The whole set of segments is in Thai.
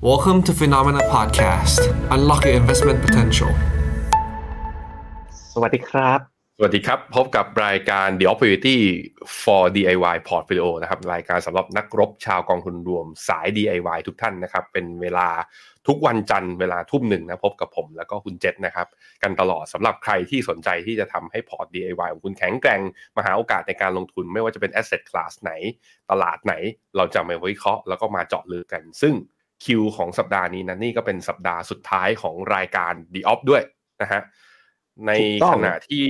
Welcome to Phenomena Podcast. Unlock your investment potential. สวัสดีครับ สวัสดีครับ พบกับรายการ The Opportunity for DIY Portfolio นะครับ รายการสำหรับนักรบชาวกองทุนรวมสาย DIY ทุกท่านนะครับ เป็นเวลาทุกวันจันทร์เวลาทุ่มหนึ่งนะ พบกับผมแล้วก็คุณเจษนะครับ กันตลอดสำหรับใครที่สนใจที่จะทำให้พอร์ต DIY ของคุณแข็งแกร่งมาหาโอกาสในการลงทุน ไม่ว่าจะเป็น asset class ไหน ตลาดไหน เราจะมาวิเคราะห์แล้วก็มาเจาะลึกกัน ซึ่ง คิวของสัปดาห์นี้นะนี่ก็เป็นสัปดาห์สุดท้ายของรายการ The Op ด้วยนะฮะในถูกต้องขณะที่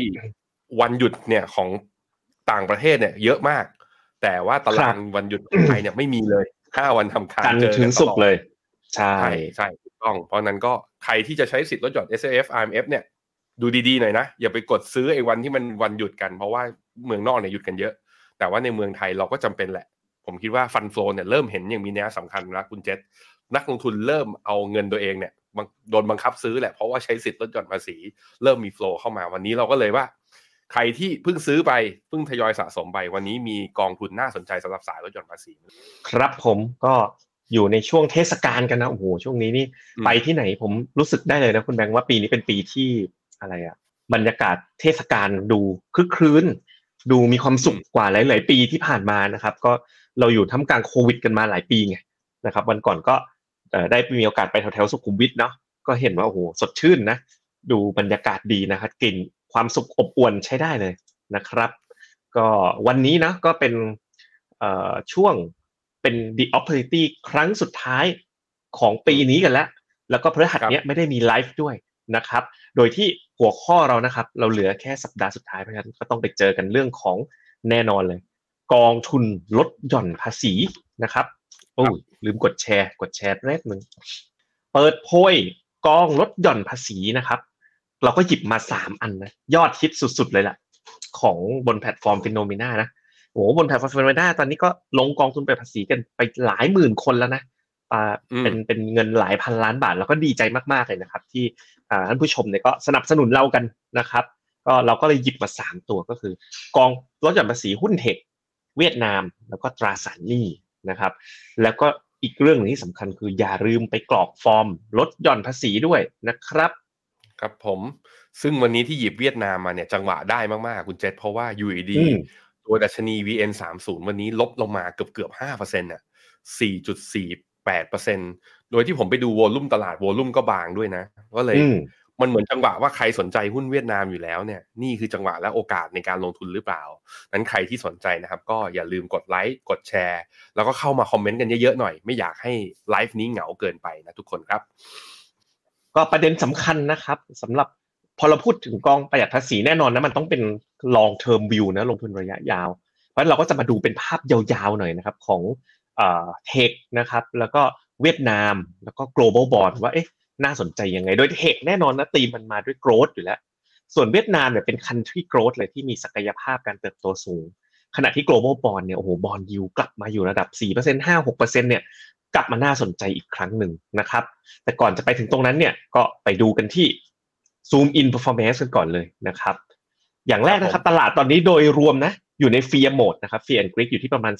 วันหยุดเนี่ยของต่างประเทศเนี่ย เยอะมาก แต่ว่าตารางวันหยุดของไทยเนี่ยไม่มีเลยห้าวันทำการกันเจอถึงตสุลกอดร์เลยใช่ใช่ใช่ถูกต้อง เพราะนั้นก็ใครที่จะใช้สิทธิ์ลดหย่อน S F I M F เนี่ย ดูดีๆหน่อยนะ อย่าไปกดซื้อไอ้วันที่มันวันหยุดกัน เพราะว่าเมืองนอกเนี่ยหยุดกันเยอะ แต่ว่าในเมืองไทยเราก็จำเป็นแหละ ผมคิดว่าฟันโฟลเนี่ยเริ่มเห็นอย่างมีนัยสำคัญแล้วคุณเจษ นักลงทุนเริ่มเอาเงินตัวเองเนี่ยบังโดนบังคับซื้อแหละเพราะว่าใช้สิทธิ์ลดหย่อนภาษี เริ่มมีโฟลเข้ามาวันนี้เราก็เลยว่า ใครที่เพิ่งซื้อไปเพิ่งทยอยสะสมไปวันนี้มีกองทุนน่าสนใจสำหรับสายลดหย่อนภาษี ครับผมก็อยู่ในช่วงเทศกาลกันนะโอ้โหช่วงนี้นี่อืมไปที่ไหนผมรู้สึกได้เลยนะคุณแบงค์ว่าปีนี้เป็นปีที่อะไรอะบรรยากาศเทศกาลดูคึกครื้น ดูมีความสุขกว่าหลาย ๆ ปีที่ผ่านมานะครับ ก็เราอยู่ท่ามกลางโควิด กันมาหลายปีไงนะครับ วันก่อนก็เอ่อ ได้มีโอกาสไปแถวๆสุขุมวิทเนาะก็เห็นว่าโอ้โหสดชื่นนะ ดูบรรยากาศดีนะครับกลิ่นความสุขอบอวลใช้ได้เลยนะครับ ก็วันนี้นะก็เป็นเอ่อช่วงเป็น the opportunity ครั้งสุดท้ายของปีนี้กันแล้ว แล้วก็พฤหัสเนี้ยไม่ได้มีไลฟ์ด้วยนะครับ โดยที่หัวข้อเรานะครับ เราเหลือแค่สัปดาห์สุดท้ายเพราะฉะนั้นก็ต้องไปเจอกันเรื่องของแน่นอนเลย กองทุนลดหย่อนภาษีนะครับ โอ้ยลืมกดแชร์ กดแชร์แรกหนึ่งเปิดโพยกองลดหย่อนภาษีนะครับ เราก็หยิบมาสามอันนะยอดฮิตสุดๆเลยล่ะ ของบนแพลตฟอร์ม FINNOMENA นะโอ้โหบนแพลตฟอร์ม FINNOMENA ตอนนี้ก็ลงกองทุนไปภาษีกันไปหลายหมื่นคนแล้วนะอ่าอืมเป็นเป็นเงินหลายพันล้านบาท แล้วก็ดีใจมากๆเลยนะครับ ที่อ่าท่านผู้ชมเนี่ยก็สนับสนุนเรากันนะครับ ก็เราก็เลยหยิบมาสามตัวก็คือ กองลดหย่อนภาษีหุ้นเทคเวียดนาม แล้วก็ตราสารหนี้ นะครับ แล้วก็อีกเรื่องหนึงที่สำคัญคืออย่าลืมไปกรอกฟอร์ม ลดหย่อนภาษีด้วยนะครับครับผมซึ่งวันนี้ที่หยิบเวียดนามมาเนี่ยจังหวะได้มากๆ คุณเจษเพราะว่า UED อืมตัวดัชนี VN 30วันนี้ลบลงมาเกือบเกือบห้าเปอร์เซ็นต์่ะสี่จุดสี่แปดเปอร์เซ็นโดยที่ผมไปดูวอลลุ่มตลาดวอลลุ่มก็บางด้วยนะ ก็เลยอื มันเหมือนจังหวะว่าใครสนใจหุ้นเวียดนามอยู่แล้วเนี่ยนี่คือจังหวะและโอกาสในการลงทุนหรือเปล่า นั้นใครที่สนใจนะครับ ก็อย่าลืมกดไลค์กดแชร์ แล้วก็เข้ามาคอมเมนต์กันเยอะๆหน่อย ไม่อยากให้ไลฟ์นี้เหงาเกินไปนะทุกคนครับ ก็ประเด็นสำคัญนะครับสำหรับพอเราพูดถึงกองประหยัดภาษีแน่นอนนะมันต้องเป็น long term view นะลงทุนระยะยาว เพราะฉะนั้นเราก็จะมาดูเป็นภาพยาวๆหน่อยนะครับของเทคนะครับ แล้วก็เวียดนามแล้วก็ global bond ว่าเอ๊ะ น่าสนใจยังไง โดยเทคแน่นอนนะตีมมันมาด้วย growth อยู่แล้ว ส่วนเวียดนามเนี่ยเป็น country growth เลยที่มีศักยภาพการเติบโตสูง ขณะที่ global bond เนี่ยโอ้โห bond yield กลับมาอยู่ระดับ 4% 5-6%เนี่ยกลับมาน่าสนใจอีกครั้งหนึ่งนะครับ แต่ก่อนจะไปถึงตรงนั้นเนี่ยก็ไปดูกันที่ Zoom in performance กันก่อนเลยนะครับ อย่างแรกนะครับตลาดตอนนี้โดยรวมนะอยู่ใน fear mode นะครับ fear and greed อยู่ที่ประมาณ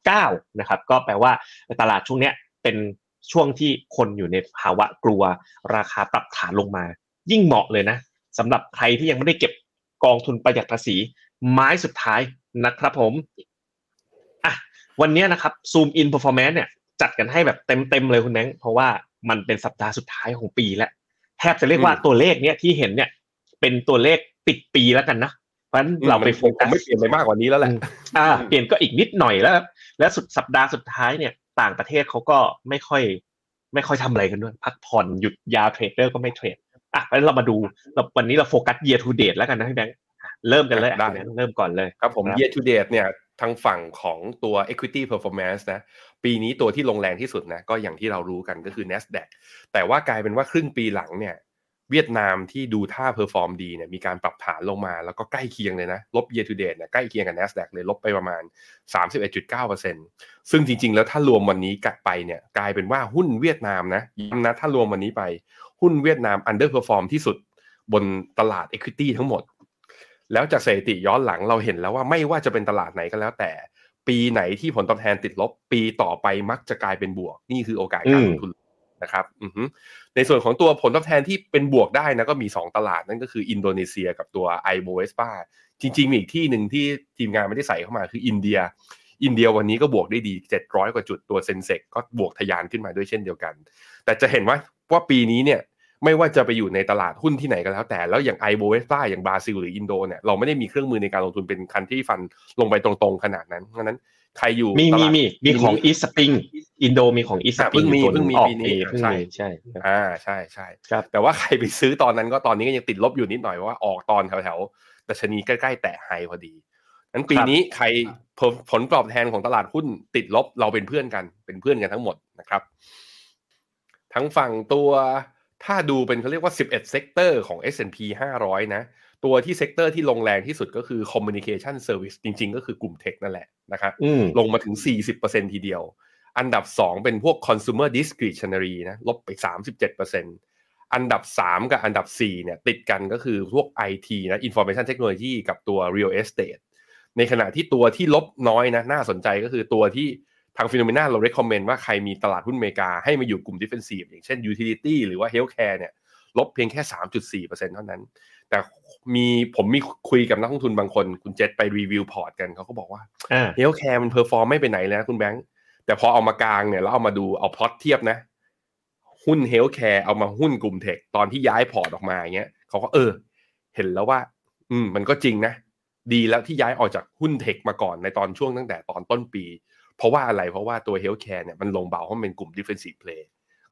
39 นะครับ ก็แปลว่าตลาดช่วงเนี้ยเป็น ช่วงที่คนอยู่ในภาวะกลัว ราคาปรับฐานลงมา ยิ่งเหมาะเลยนะสำหรับใครที่ยังไม่ได้เก็บกองทุนประหยัดภาษี ไม้สุดท้ายนะครับผมอะวันเนี้ยนะครับ Zoom in performance เนี่ยจัดกันให้แบบเต็มๆเลยคุณแบงค์เพราะว่ามันเป็นสัปดาห์สุดท้ายของปีแล้วแทบจะเรียกว่าอืมตัวเลขเนี้ยที่เห็นเนี่ย เป็นตัวเลขปิดปีแล้วกันนะเพราะฉะนั้นเราไปโฟกัสไม่เปลี่ยนไปมากกว่านี้แล้วแหละอ่าเปลี่ยนก็อีกนิดหน่อยแล้ว และสุดสัปดาห์สุดท้ายเนี่ย ต่างประเทศเขาก็ไม่ค่อย ไม่ค่อยทำอะไรกันด้วย พักผ่อนหยุดยาวเทรดเดอร์ก็ไม่เทรดอะเพราะฉะนั้นเรามาดูเราวันนี้เราโฟกัส year to date แล้วกันนะพี่แบงค์อะเริ่มกันเลยอะได้คุณแบงค์เริ่มก่อนเลยครับผมครับ year to date เนี่ยทางฝั่งของตัว equity performance นะ ปีนี้ตัวที่ลงแรงที่สุดนะ ก็อย่างที่เรารู้กันก็คือ NASDAQ แต่ว่ากลายเป็นว่าครึ่งปีหลังเนี่ย เวียดนามที่ดูท่า perform ดีเนี่ยมีการปรับฐานลงมาแล้วก็ใกล้เคียงเลยนะ ลบ year to date เนี่ยใกล้เคียงกับ NASDAQ เลยลบไปประมาณ 31.9%ซึ่งจริง ๆ แล้วถ้ารวมวันนี้กลับไปเนี่ยกลายเป็นว่าหุ้นเวียดนามนะย้ำนะถ้ารวมวันนี้ไปหุ้นเวียดนาม underperform ที่สุดบนตลาด equity ทั้งหมด แล้วจากสถิติย้อนหลังเราเห็นแล้วว่าไม่ว่าจะเป็นตลาดไหนก็แล้วแต่ปีไหนที่ผลตอบแทนติดลบ ปีต่อไปมักจะกลายเป็นบวก นี่คือโอกาสการลงทุนนะครับ ในส่วนของตัวผลตอบแทนที่เป็นบวกได้นะก็มี 2 ตลาดนั่นก็คืออินโดนีเซียกับตัว Ibovespa จริงๆมีอีกที่หนึ่งที่ทีมงานไม่ได้ใส่เข้ามาคืออินเดีย อินเดียวันนี้ก็บวกได้ดี 700 กว่าจุดตัว Sensex ก็บวกทะยานขึ้นมาด้วยเช่นเดียวกัน แต่จะเห็นว่าว่าปีนี้เนี่ยไม่ว่าจะไปอยู่ในตลาดหุ้นที่ไหนก็แล้วแต่แล้วอย่าง Ibovespa อย่างบราซิลหรืออินโดเนี่ยเราไม่ได้มีเครื่องมือในการลงทุนเป็น country fund ลงไปตรงๆขนาดนั้นเพราะนั้น ใครอยู่มีตมีลาดมีมีของ East spring อินโดมีของ Eastspring เพิ่งมีตัวหนึ่เพิ่งมีออกปีนี้เพิ่งใช่มีใช่อ่าใช่ใช่ครับแต่ว่าใครไปซื้อตอนนั้นก็ตอนนี้ก็ยังติดลบอยู่นิดหน่อยเพราะว่าออกตอนแถวๆดัชนีใกล้ๆ แตะ high พอดีนั้นปีนี้ใครผลผลตอบแทนของตลาดหุ้นติดลบเราเป็นเพื่อนกันเป็นเพื่อนกันทั้งหมดนะครับ ทั้งฝั่งตัวถ้าดูเป็นเขาเรียกว่า 11 sector ของ S&P 500 นะ ตัวที่ sector ที่ลงแรงที่สุดก็คือ Communication Service จริง ๆ ก็คือกลุ่มเทคนั่นแหละนะครับอืมลงมาถึง 40%ทีเดียว อันดับ 2 เป็นพวก consumer discretionary นะลบไป 37%อันดับ 3 กับอันดับ 4 เนี่ย ติดกันก็คือพวก IT นะ information technology กับตัว real estate ในขณะที่ตัวที่ลบน้อยนะ น่าสนใจก็คือตัวที่ทาง FINNOMENA เรา recommend ว่าใครมีตลาดหุ้นอเมริกาให้มาอยู่กลุ่ม defensive อย่างเช่น utility หรือว่า healthcare เนี่ย ลบเพียงแค่ 3.4%เท่านั้น แต่มีผมมีคุยกับนักลงทุนบางคน คุณเจษไปรีวิวพอร์ตกันเขาก็บอกว่าอ่า healthcare มัน perform ไม่ไปไหนเลยนะคุณแบงค์แต่พอเอามากางเนี่ยแล้วเอามาดูเอาพลอตเทียบนะ หุ้น healthcare เอามาหุ้นกลุ่มเทคตอนที่ย้ายพอร์ตออกมาอย่างเงี้ยเขาก็เออ เห็นแล้วว่า อืม มันก็จริงนะ ดีแล้วที่ย้ายออกจากหุ้นเทคมาก่อนในตอนช่วงตั้งแต่ตอนต้นปี เพราะว่าอะไรเพราะว่าตัว healthcare เนี่ยมันลงเบาเพราะมันเป็นกลุ่ม defensive play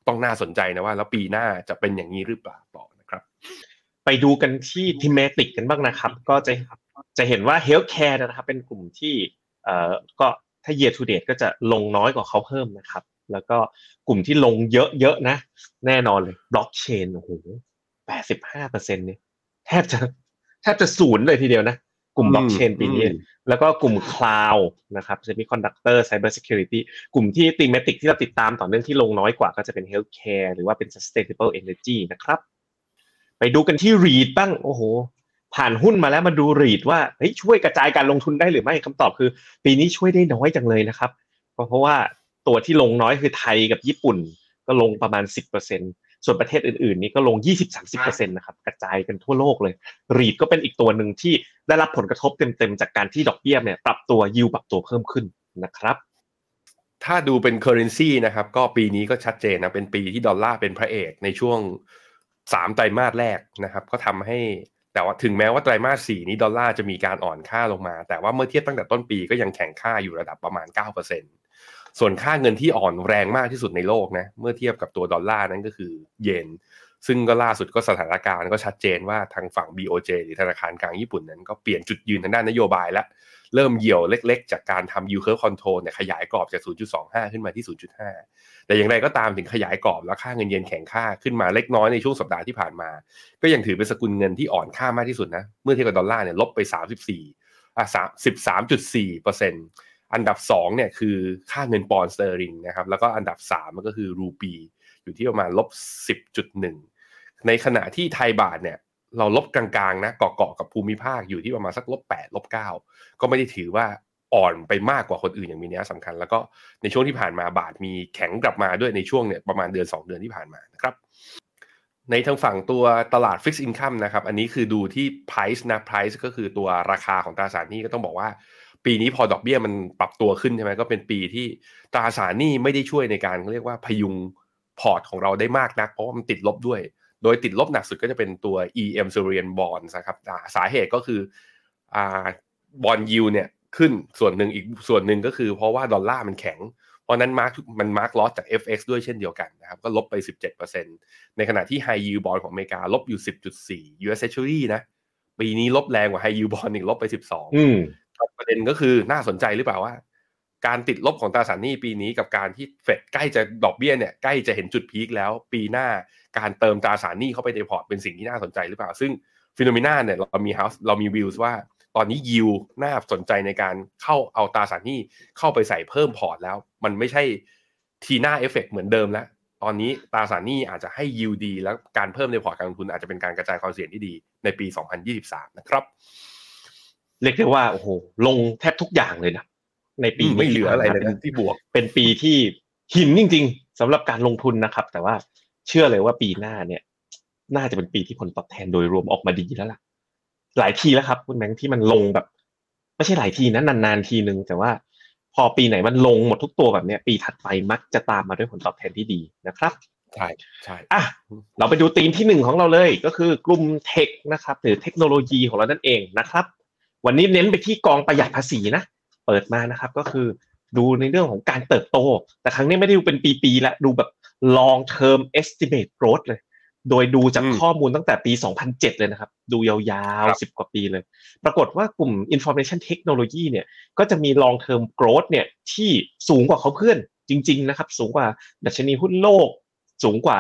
ต้องน่าสนใจนะว่า แล้วปีหน้าจะเป็นอย่างนี้หรือเปล่าต่อนะครับ ไปดูกันที่ thematic กันบ้างนะครับ ก็จะจะเห็นว่า healthcare นะครับ เป็นกลุ่มที่เอ่อก็ถ้า year to date ก็จะลงน้อยกว่าเขาเพิ่มนะครับ แล้วก็กลุ่มที่ลงเยอะๆนะ แน่นอนเลยบล็อกเชนโอ้โหแปดสิบห้าเปอร์เซ็นต์เนี่ยแทบจะแทบจะศูนย์เลยทีเดียวนะ กลุ่มบล็อกเชนปีนี้อืมแล้วก็กลุ่ม cloud นะครับ semiconductor cybersecurity กลุ่มที่ thematic ที่เราติดตามต่อเนื่องที่ลงน้อยกว่าก็จะเป็น healthcare หรือว่าเป็น sustainable energy นะครับ ไปดูกันที่ REIT บ้างโอ้โห ผ่านหุ้นมาแล้วมาดู REIT ว่าเฮ้ยช่วยกระจายการลงทุนได้หรือไม่คำตอบคือ ปีนี้ช่วยได้น้อยจังเลยนะครับ เพราะเพราะว่าตัวที่ลงน้อยคือไทยกับญี่ปุ่น ก็ลงประมาณ 10% ส่วนประเทศอื่นๆ นี่ก็ลง 20-30%นะครับกระจายกันทั่วโลกเลย REIT ก็เป็นอีกตัวหนึ่งที่ได้รับผลกระทบเต็มๆ จากการที่ดอกเบี้ยเนี่ยปรับตัวยิวปรับตัวเพิ่มขึ้นนะครับถ้าดูเป็น currency นะครับก็ปีนี้ก็ชัดเจนนะเป็นปีที่ดอลลาร์เป็นพระเอกในช่วงสามไตรมาสแรกนะครับก็ทำให้แต่ว่าถึงแม้ว่าไตรมาสสี่นี้ดอลลาร์จะมีการอ่อนค่าลงมา แต่ว่าเมื่อเทียบตั้งแต่ต้นปีก็ยังแข็งค่าอยู่ระดับประมาณ 9% ส่วนค่าเงินที่อ่อนแรงมากที่สุดในโลกนะเมื่อเทียบกับตัวดอลลาร์นั้นก็คือเยนซึ่งก็ล่าสุดก็สถานการณ์ก็ชัดเจนว่าทางฝั่ง BOJ หรือธนาคารกลางญี่ปุ่นนั้นก็เปลี่ยนจุดยืนทางด้านนโยบายแล้ว เริ่มเหี่ยวเล็กๆ จากการทำ yield curve control เนี่ยขยายกรอบจาก 0.25 ขึ้นมาที่ 0.5 แต่อย่างไรก็ตามถึงขยายกรอบแล้วค่าเงินเยนแข็งค่าขึ้นมาเล็กน้อยในช่วงสัปดาห์ที่ผ่านมา ก็ยังถือเป็นสกุลเงินที่อ่อนค่ามากที่สุดนะ เมื่อเทียบกับดอลลาร์เนี่ยลบไป 34อะ13.4เปอร์เซ็นต์ อันดับ2เนี่ยคือค่าเงินปอนด์สเตอร์ลิงนะครับแล้วก็อันดับ3มันก็คือรูปีอยู่ที่ประมาณลบ10.1 ในขณะที่ไทยบาทเนี่ยเราลบกลางๆนะเกาะๆกับภูมิภาคอยู่ที่ประมาณสักลบ8ลบ9ก็ไม่ได้ถือว่าอ่อนไปมากกว่าคนอื่นอย่างมีนัยสำคัญ แล้วก็ในช่วงที่ผ่านมาบาทมีแข็งกลับมาด้วยในช่วงเนี่ยประมาณเดือน 2 เดือนที่ผ่านมานะครับในทางฝั่งตัวตลาด Fixed Income นะครับ อันนี้คือดูที่ price นะ price ก็คือตัวราคาของตราสารหนี้ก็ต้องบอกว่า ปีนี้พอดอกเบี้ยมันปรับตัวขึ้นใช่ไหมก็เป็นปีที่ตราสารหนี้ไม่ได้ช่วยในการเรียกว่าพยุงพอร์ตของเราได้มากนัก เพราะว่ามันติดลบด้วย โดยติดลบหนักสุดก็จะเป็นตัว EM s u r i a n Bond นะครับสาเหตุก็คืออ่า bond yield เนี่ยขึ้นส่วนหนึ่งอีกส่วนหนึ่งก็คือเพราะว่าดอลลาร์มันแข็ง เพราะนั้น mark มัน mark loss จาก FX ด้วยเช่นเดียวกันนะครับก็ลบไป 17%ในขณะที่ High Yield Bond ของอเมริกาลบอยู่ 10.4 US Treasury นะปีนี้ลบแรงกว่า High Yield Bond อีกลบไป 12อื ประเด็นก็คือน่าสนใจหรือเปล่าว่า การติดลบของตราสารหนี้ปีนี้กับการที่เฟดใกล้จะดอกเบี้ยเนี่ยใกล้จะเห็นจุด peak แล้ว ปีหน้าการเติมตราสารหนี้เข้าไปในพอร์ตเป็นสิ่งที่น่าสนใจหรือเปล่า ซึ่ง FINNOMENA เนี่ยเรามี house เรามีวิวว่าตอนนี้ยิวน่าสนใจในการเข้าเอาตราสารหนี้เข้าไปใส่เพิ่มพอร์ตแล้ว มันไม่ใช่ TINA effect เหมือนเดิมแล้วตอนนี้ตราสารหนี้อาจจะให้ยิวดี แล้วการเพิ่มในพอร์ตการลงทุนอาจจะเป็นการกระจายความเสี่ยงที่ดีในปี 2023 นะครับ เรียกได้ว่าโอ้โหลงแทบทุกอย่างเลยนะในปีอืมนี้ไม่เหลืออะไรเลยป็นะที่บวก เป็นปีที่หินจริง ๆสำหรับการลงทุนนะครับ แต่ว่าเชื่อเลยว่าปีหน้าเนี่ย น่าจะเป็นปีที่ผลตอบแทนโดยรวมออกมาดีแล้วล่ะ หลายทีแล้วครับคุณแบงค์ที่มันลงแบบ ไม่ใช่หลายทีนะนานๆทีนึงแต่ว่าพอปีไหนมันลงหมดทุกตัวแบบเนี้ย ปีถัดไปมักจะตามมาด้วยผลตอบแทนที่ดีนะครับใช่ใช่อะเราไปดูธีมที่หนึ่งของเราเลยก็คือกลุ่มเทคนะครับหรือเทคโนโลยีของเรานั่นเองนะครับ วันนี้เน้นไปที่กองประหยัดภาษีนะ เปิดมานะครับ ก็คือดูในเรื่องของการเติบโต แต่ครั้งนี้ไม่ได้ดูเป็นปีๆแล้วดูแบบ long term estimate growth เลย โดยดูจากข้อมูลตั้งแต่ปี 2007 เลยนะครับ ดูยาวๆ 10 กว่าปีเลย ปรากฏว่ากลุ่ม information technology เนี่ย ก็จะมี long term growth เนี่ย ที่สูงกว่าเขาเพื่อนจริง ๆ นะครับ สูงกว่าดัชนีหุ้นโลก สูงกว่า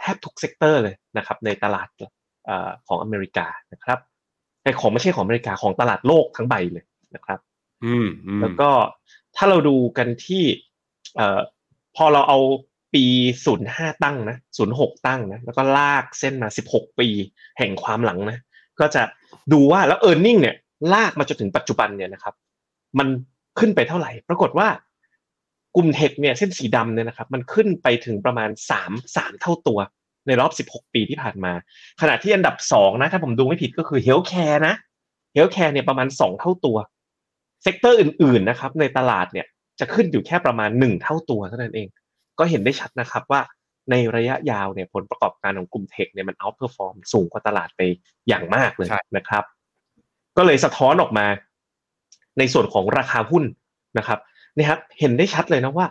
แทบทุก sector เลยนะครับ ในตลาดของอเมริกานะครับ แต่ของไม่ใช่ของอเมริกาของตลาดโลกทั้งใบเลยนะครับ อืมแล้วก็ถ้าเราดูกันที่ เอ่อพอเราเอาปีศูนย์ห้าตั้งนะศูนย์หกตั้งนะ แล้วก็ลากเส้นมาสิบหกปี แห่งความหลังนะ ก็จะดูว่าแล้ว earning เนี่ย ลากมาจนถึงปัจจุบันเนี่ยนะครับ มันขึ้นไปเท่าไหร่ ปรากฏว่ากลุ่ม tech เนี่ยเส้นสีดำเนี่ยนะครับ มันขึ้นไปถึงประมาณสามสามเท่าตัว ในรอบสิบหกปีที่ผ่านมา ขณะที่อันดับสองนะ ถ้าผมดูไม่ผิดก็คือ healthcare นะ healthcare เนี่ยประมาณสองเท่าตัว sector อื่นๆนะครับ ในตลาดเนี่ยจะขึ้นอยู่แค่ประมาณหนึ่งเท่าตัวเท่านั้นเอง ก็เห็นได้ชัดนะครับว่าในระยะยาวเนี่ยผลประกอบการของกลุ่ม tech เนี่ยมัน outperform สูงกว่าตลาดไปอย่างมากเลยนะครับ ก็เลยสะท้อนออกมา ในส่วนของราคาหุ้นนะครับนี่ครับเห็นได้ชัดเลยนะว่า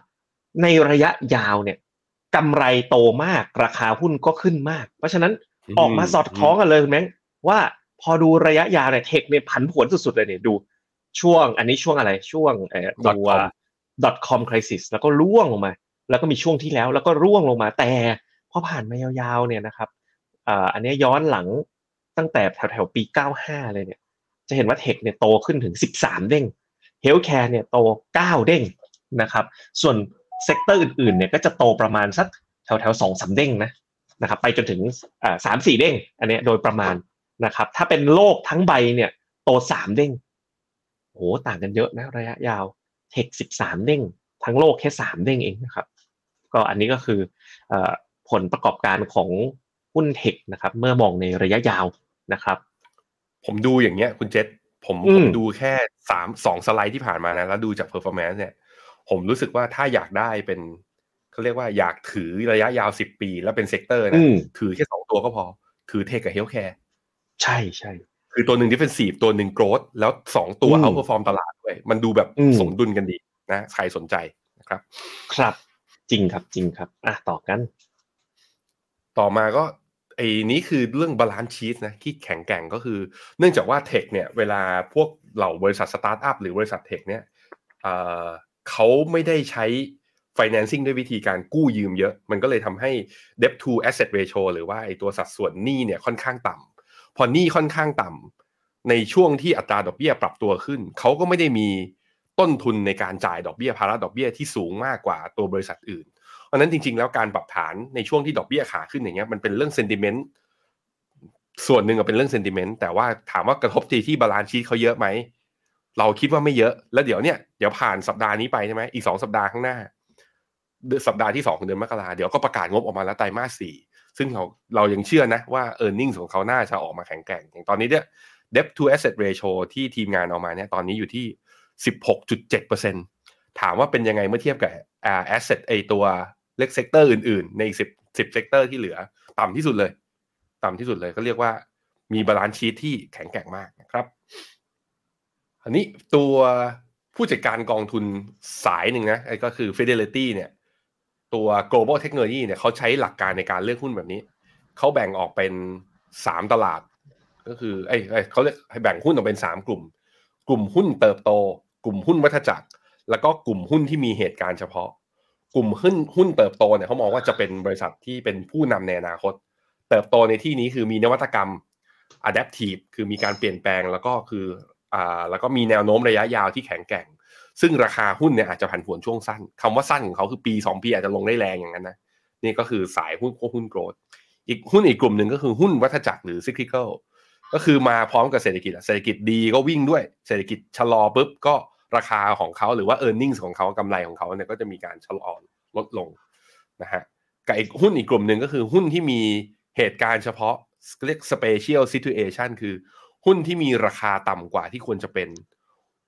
ในระยะยาวเนี่ย กำไรโตมากราคาหุ้นก็ขึ้นมาก เพราะฉะนั้นออกมาสอดคล้องกันเลยคุณแบงค์ว่าพอดูระยะยาวเนี่ย tech เนี่ยผันผวนสุดๆเลยเนี่ยดูช่วงอันนี้ช่วงอะไรช่วงเอ่อตัว .com crisis แล้วก็ร่วงลงมา แล้วก็มีช่วงที่แล้วแล้วก็ร่วงลงมาแต่พอผ่านมายาวๆเนี่ยนะครับอ่าอันนี้ย้อนหลังตั้งแต่แถวๆปี 95 เลยเนี่ย จะเห็นว่า tech เนี่ยโตขึ้นถึง 13 เด้ง healthcare เนี่ยโต 9 เด้งนะครับ ส่วน sector อื่นๆเนี่ยก็จะโตประมาณสักแถวๆสองสาเด้งนะนะครับไปจนถึงอ่าสามสี่เด้ง อันนี้โดยประมาณนะครับถ้าเป็นโลกทั้งใบเนี่ยโตสามเด้งโอ้ต่างกันเยอะนะระยะยาวเทคสิบสามเด้ง ทั้งโลกแค่สามเด้งเองนะครับ ก็อันนี้ก็คือผลประกอบการของหุ้นเทคนะครับ เมื่อมองในระยะยาวนะครับ ผมดูอย่างเงี้ยคุณเจษผมผมดูแค่สามสองสไลด์ที่ผ่านมานะ แล้วดูจาก performance เนี่ย ผมรู้สึกว่าถ้าอยากได้เป็นเขาเรียกว่าอยากถือระยะยาวสิบปี แล้วเป็น sector นะถือแค่สองตัวก็พอ ถือ tech กับ healthcare ใช่ใช่คือตัวหนึ่งที่เป็นสีตัวหนึ่ง growth แล้วสองตัว outperform ตลาดด้วยมันดูแบบสมดุลกันดีนะใครสนใจนะครับ ครับจริงครับจริงครับอะต่อกัน ต่อมาก็ไอ้นี้คือเรื่อง balance sheet นะที่แข็งแกร่งก็คือ เนื่องจากว่า tech เนี่ย เวลาพวกเหล่าบริษัทสตาร์ทอัพหรือบริษัท tech เนี่ย เขาไม่ได้ใช้ financing ด้วยวิธีการกู้ยืมเยอะ มันก็เลยทำให้ debt to asset ratio หรือว่าไอ้ตัวสัดส่วนหนี้เนี่ยค่อนข้างต่ำพอหนี้ค่อนข้างต่ำในช่วงที่อัตราดอกเบี้ยปรับตัวขึ้น เขาก็ไม่ได้มีต้นทุนในการจ่ายดอกเบี้ยภาระดอกเบี้ยที่สูงมากกว่าตัวบริษัทอื่น เพราะนั้นจริง ๆ แล้วการปรับฐานในช่วงที่ดอกเบี้ยขาขึ้นอย่างเงี้ยมันเป็นเรื่อง sentimentส่วนหนึ่งเป็นเรื่อง sentiment แต่ว่าถามว่ากระทบทีที่ balance sheet เขาเยอะไหม เราคิดว่าไม่เยอะ แล้วเดี๋ยวเนี่ยเดี๋ยวผ่านสัปดาห์นี้ไปใช่ไหมอีกสองสัปดาห์ข้างหน้าสัปดาห์ที่สองของเดือนมกราเดี๋ยวก็ประกาศงบออกมาแล้วไตรมาสสี่ซึ่งเราเรายังเชื่อนะว่า e a r n i n g ของเขาน่าจะออกมาแข็งแกร่ง อย่างตอนนี้เนี่ย debt to asset ratio ที่ทีมงานออกมาเนี่ยตอนนี้อยู่ที่ 16.7%ถามว่าเป็นยังไงเมื่อเทียบกับ asset ไอตัวเล็ก sector อื่นๆ ในอีก10 10 sector ที่เหลือ ต่ำที่สุดเลย ต่ำที่สุดเลยก็เรียกว่ามี balance sheet ที่แข็งแกร่งมากนะครับ อันนี้ตัวผู้จัดการกองทุนสายหนึ่งนะไอ้ก็คือ Fidelity เนี่ยตัว global technology เนี่ยเขาใช้หลักการในการเลือกหุ้นแบบนี้ เขาแบ่งออกเป็นสามตลาด ก็คือไอ้เขาเรียกให้แบ่งหุ้นออกเป็นสามกลุ่ม กลุ่มหุ้นเติบโต กลุ่มหุ้นวัฏจักร แล้วก็กลุ่มหุ้นที่มีเหตุการณ์เฉพาะ กลุ่มหุ้นหุ้นเติบโตเนี่ยเขามองว่าจะเป็นบริษัทที่เป็นผู้นำในอนาคต เติบโตในที่นี้คือมีนวัตกรรม adaptive คือมีการเปลี่ยนแปลงแล้วก็คือ อ่าแล้วก็มีแนวโน้มระยะยาวที่แข็งแกร่ง ซึ่งราคาหุ้นเนี่ยอาจจะผันผวนช่วงสั้นคำว่าสั้นของเขาคือปี 2 ปีอาจจะลงได้แรงอย่างนั้นนะนี่ก็คือสายหุ้นหุ้นโกรดอีกหุ้นอีกกลุ่มหนึ่งก็คือหุ้นวัฏจักรหรือ cyclical ก็คือมาพร้อมกับเศรษฐกิจเศรษฐกิจดีก็วิ่งด้วย เศรษฐกิจชะลอปุ๊บก็ราคาของเขาหรือว่า e a r n i n g ของเขากำไรของเขาเนี่ยก็จะมีการชะลอลดลงนะฮะกับอีกหุ้นอีกกลุ่มหนึ่งก็คือหุ้นที่มีเหตุการณ์เฉพาะเรียก special situation คือ หุ้นที่มีราคาต่ำกว่าที่ควรจะเป็น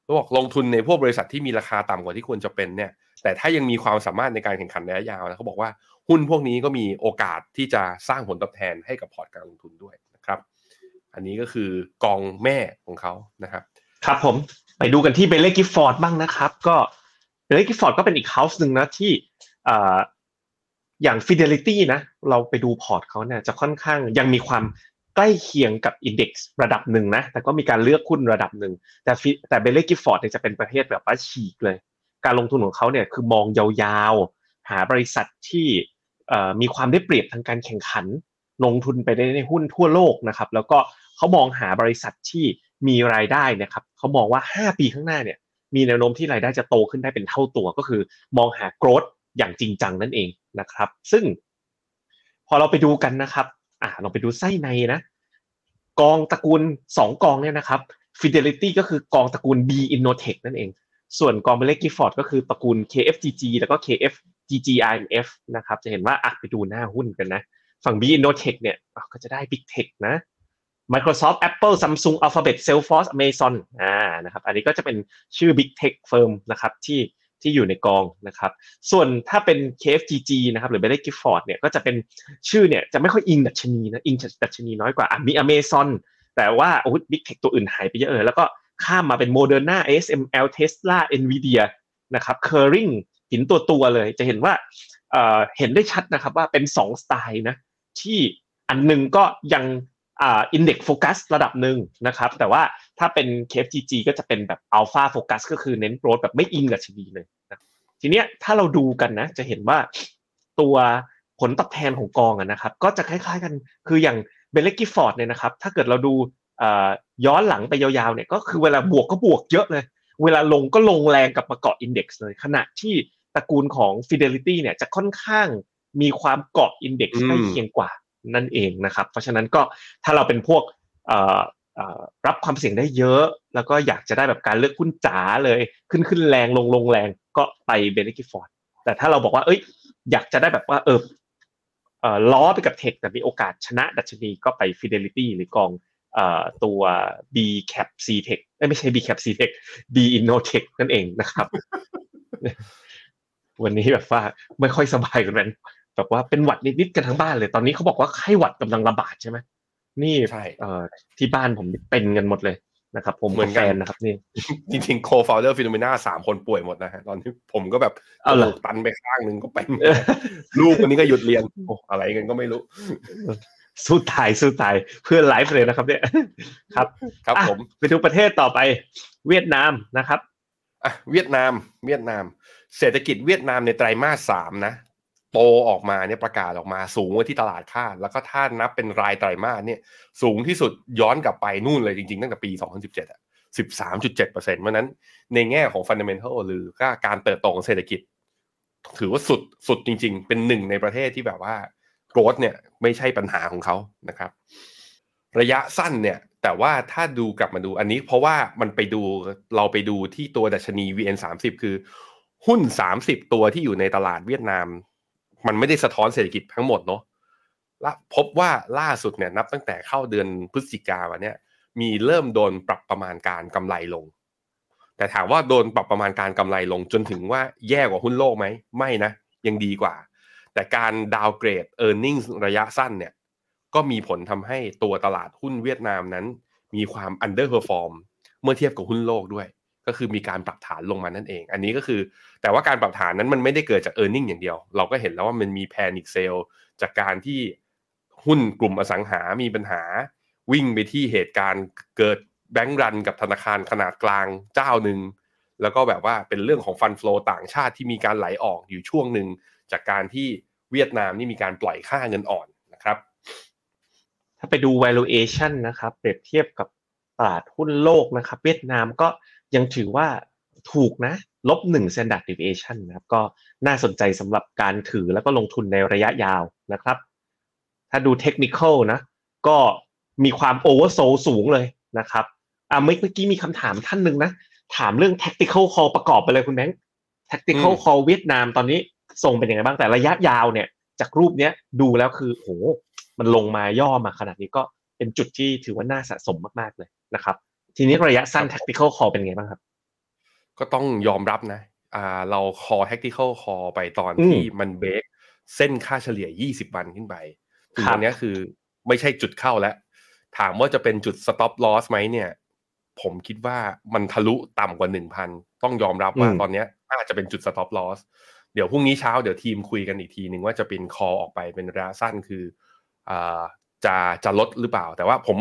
เขาบอกลงทุนในพวกบริษัทที่มีราคาต่ำกว่าที่ควรจะเป็นเนี่ย แต่ถ้ายังมีความสามารถในการแข่งขันระยะยาวนะเขาบอกว่าหุ้นพวกนี้ก็มีโอกาสที่จะสร้างผลตอบแทนให้กับพอร์ตการลงทุนด้วยนะครับ อันนี้ก็คือกองแม่ของเขานะครับ ครับผมไปดูกันที่ Baillie Gifford บ้างนะครับ ก็ Baillie Gifford ก็เป็นอีก house หนึ่งนะที่ออย่าง Fidelity นะ เราไปดูพอร์ตเขาเนี่ยจะค่อนข้างยังมีความ ใกล้เคียงกับ index ระดับหนึ่งนะ แต่ก็มีการเลือกหุ้นระดับหนึ่ง แต่แต่ Baillie Gifford เนี่ยจะเป็นประเภทแบบว่าฉีกเลย การลงทุนของเขาเนี่ยคือมองยาวๆ หาบริษัทที่มีความได้เปรียบทางการแข่งขัน ลงทุนไปในหุ้นทั่วโลกนะครับ แล้วก็เขามองหาบริษัทที่มีรายได้นะครับเขามองว่า 5 ปีข้างหน้าเนี่ย มีแนวโน้มที่รายได้จะโตขึ้นได้เป็นเท่าตัว ก็คือมองหาโกรดอย่างจริงจังนั่นเองนะครับ ซึ่งพอเราไปดูกันนะครับ อ่าเราไปดูไส้ในนะ กองตระกูล 2 กองเนี่ยนะครับ Fidelity ก็คือกองตระกูล B Innotech นั่นเอง ส่วนกองเบลเลกิฟอร์ดก็คือตระกูล KFGG แล้วก็ KFGGIMF นะครับ จะเห็นว่าอะไปดูหน้าหุ้นกันนะ ฝั่ง B Innotech เนี่ยก็จะได้ Big Tech นะ Microsoft Apple Samsung Alphabet Salesforce Amazon อ่านะครับ อันนี้ก็จะเป็นชื่อ Big Tech Firm นะครับที่ ที่อยู่ในกองนะครับ ส่วนถ้าเป็น KFGG นะครับ หรือ b e l l y Gifford เนี่ย ก็จะเป็นชื่อเนี่ยจะไม่ค่อยอิงดัชนีนะ อิงดัชนีน้อยกว่า อะมี Amazon แต่ว่าโอ้ Big Tech ตัวอื่นหายไปเยอะเลยแล้วก็ข้ามมาเป็น Moderna ASML Tesla Nvidia นะครับ Kering หินตัวตัวเลย จะเห็นว่าเห็นได้ชัดนะครับว่าเป็น 2 สไตล์นะที่อันนึงก็ยัง อ่า index focus ระดับหนึ่งนะครับ แต่ว่าถ้าเป็น KFGG ก็จะเป็นแบบ alpha focus ก็คือเน้น growth แบบไม่อิงกับดัชนีเลยนะทีเนี้ยถ้าเราดูกันนะ จะเห็นว่าตัวผลตอบแทนของกองนะครับ ก็จะคล้ายๆกันคืออย่าง Baillie Gifford เนี่ยนะครับ ถ้าเกิดเราดูย้อนหลังไปยาวๆเนี่ยก็คือเวลาบวกก็บวกเยอะเลย เวลาลงก็ลงแรงกับมาเกาะ index เลย ขณะที่ตระกูลของ Fidelity เนี่ยจะค่อนข้างมีความเกาะ index ใกล้เคียงกว่า นั่นเองนะครับ เพราะฉะนั้นก็ถ้าเราเป็นพวกรับความเสี่ยงได้เยอะ แล้วก็อยากจะได้แบบการเลือกหุ้นจ๋าเลย ขึ้นขึ้นแรงลงลงแรงก็ไป Baillie Gifford แต่ถ้าเราบอกว่า เอ้ย อยากจะได้แบบว่าเออล้อไปกับ tech แต่มีโอกาสชนะดัชนีก็ไป Fidelity หรือกองตัว BCAP-CTECH ไม่ใช่ B Cap C Tech B Innotech นั่นเองนะครับ วันนี้แบบว่าไม่ค่อยสบายกัน แบบว่าเป็นหวัดนิดๆกันทั้งบ้านเลย ตอนนี้เขาบอกว่าไข้หวัดกำลังระบาดใช่ไหมนี่เอ่อที่บ้านผมเป็นกันหมดเลยนะครับ ผมเหมือนแฟนนะครับนี่จริงๆ co-founder FINNOMENA สามคนป่วยหมดนะฮะตอนที่ผมก็แบบเอาหลตันไปข้างหนึ่งก็เป็นลูกคนนี้ก็หยุดเรียนโอ้อะไรกันก็ไม่รู้สู้ตายสู้ตายเพื่อไลฟ์เลยนะครับ เนี่ยครับ ครับผมไปดูประเทศต่อไป เวียดนามนะครับอะเวียดนาม เวียดนาม เศรษฐกิจเวียดนามในไตรมาสสามนะ โตออกมาเนี่ยประกาศออกมาสูงกว่าที่ตลาดคาด แล้วก็ถ้านับเป็นรายไตรมาสเนี่ยสูงที่สุดย้อนกลับไปนู่นเลยจริงๆ ตั้งแต่ปี 2017อะ13.7%เพราะนั้นในแง่ของฟันเดเมนทัลหรือการเติบโตของเศรษฐกิจ ถือว่าสุดสุดจริง ๆ เป็นหนึ่งในประเทศที่แบบว่าโกรดเนี่ยไม่ใช่ปัญหาของเขานะครับ ระยะสั้นเนี่ยแต่ว่าถ้าดูกลับมาดูอันนี้เพราะว่ามันไปดูเราไปดูที่ตัวดัชนี VN30 คือหุ้น 30 ตัวที่อยู่ในตลาดเวียดนาม มันไม่ได้สะท้อนเศรษฐกิจทั้งหมดเนาะละพบว่าล่าสุดเนี่ยนับตั้งแต่เข้าเดือนพฤศจิกาวันนี้มีเริ่มโดนปรับประมาณการกำไรลง แต่ถามว่าโดนปรับประมาณการกำไรลงจนถึงว่าแย่กว่าหุ้นโลกไหมไม่นะ ยังดีกว่า แต่การดาวเกรด e a r n i n g ระยะสั้นเนี่ยก็มีผลทำให้ตัวตลาดหุ้นเวียดนามนั้น มีความ underperform เมื่อเทียบกับหุ้นโลกด้วย ก็คือมีการปรับฐานลงมานั่นเอง อันนี้ก็คือแต่ว่าการปรับฐานนั้นมันไม่ได้เกิดจาก e a r n i n g อย่างเดียว เราก็เห็นแล้วว่ามันมีแพนิคเซลจากการที่หุ้นกลุ่มอสังหามีปัญหา วิ่งไปที่เหตุการณ์เกิดแบงก์รันกับธนาคารขนาดกลางเจ้าหนึ่งแล้วก็แบบว่าเป็นเรื่องของฟันฟลอต่างชาติที่มีการไหลออกอยู่ช่วงหนึ่งจากการที่เวียดนามนี่มีการปล่อยค่าเงินอ่อนนะครับ ถ้าไปดู valuation นะครับ เปรียบเทียบกับตลาดหุ้นโลกนะครับ เวียดนามก็ ยังถือว่าถูกนะลบหนึ่ง standard deviation นะครับ ก็น่าสนใจสำหรับการถือแล้วก็ลงทุนในระยะยาวนะครับ ถ้าดูเทคนิคนะ ก็มีความโอเวอร์โซสูงเลยนะครับอ่าเมื่อกี้มีคำถามท่านหนึ่งนะ ถามเรื่อง tactical call ประกอบไปเลยคุณแบงค์ tactical call เวียดนามตอนนี้ทรงเป็นยังไงบ้างแต่ระยะยาวเนี่ย จากรูปเนี้ยดูแล้วคือโหมันลงมาย่อมาขนาดนี้ก็เป็นจุดที่ถือว่าน่าสะสมมากๆเลยนะครับ ทีนี้ระยะสั้น tactical call เป็นไงบ้างครับ ก็ต้องยอมรับนะอ่าเราคอ tactical call ไปตอนอืมที่มันเบรกเส้นค่าเฉลี่ย 20 วันขึ้นไปคือครับตรงเนี้ยคือไม่ใช่จุดเข้าแล้ว ถามว่าจะเป็นจุด stop loss ไหมเนี่ย ผมคิดว่ามันทะลุต่ำกว่า 1,000 ต้องยอมรับว่าตอนเนี้ยน่าจะเป็นจุด stop loss เดี๋ยวพรุ่งนี้เช้าเดี๋ยวทีมคุยกันอีกทีหนึ่งว่าจะเป็น call ออกไปเป็นระยะสั้นคืออ่าจะจะลดหรือเปล่า แต่ว่าผม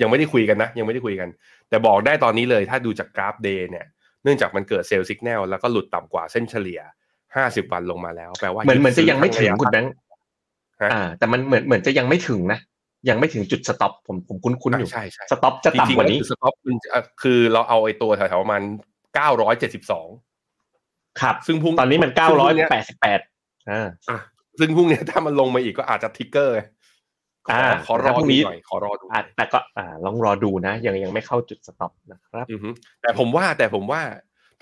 ยังไม่ได้คุยกันนะ ยังไม่ได้คุยกัน แต่บอกได้ตอนนี้เลยถ้าดูจากกราฟ day เนี่ยเนื่องจากมันเกิด sell สัญญาณแล้วก็หลุดต่ำกว่าเส้นเฉลี่ย 50 วันลงมาแล้วแปลว่าเหมือนเหมือนจะยังไม่ถึงคุณแบงค์ฮะอ่า แต่มันเหมือนเหมือนจะยังไม่ถึงนะยังไม่ถึงจุด stop ผมผมคุ้นคุ้นๆอยู่ใช่ใช่ stop จะจริงต่ำๆกว่าแล้วนี้จุด stop มันจะคือเราเอาไอ้ตัวแถวๆประมาณ972ครับ ซึ่งพรุ่งตอนนี้มันซึ่เก้างพร้อยงเนี้แปดสิบแปดอ่าอะซึ่งพรุ่งเนี้ยถ้ามันลงมาอีกก็อาจจะ trigger ขออ่าขอรอแล้วพรุ่ดูงนี้หน่อยขอรอดูอ่าแต่ก็อ่าลองรอดูนะ ยังยังไม่เข้าจุดสต็อปนะครับอือฮึแต่ผมว่าแต่ผมว่า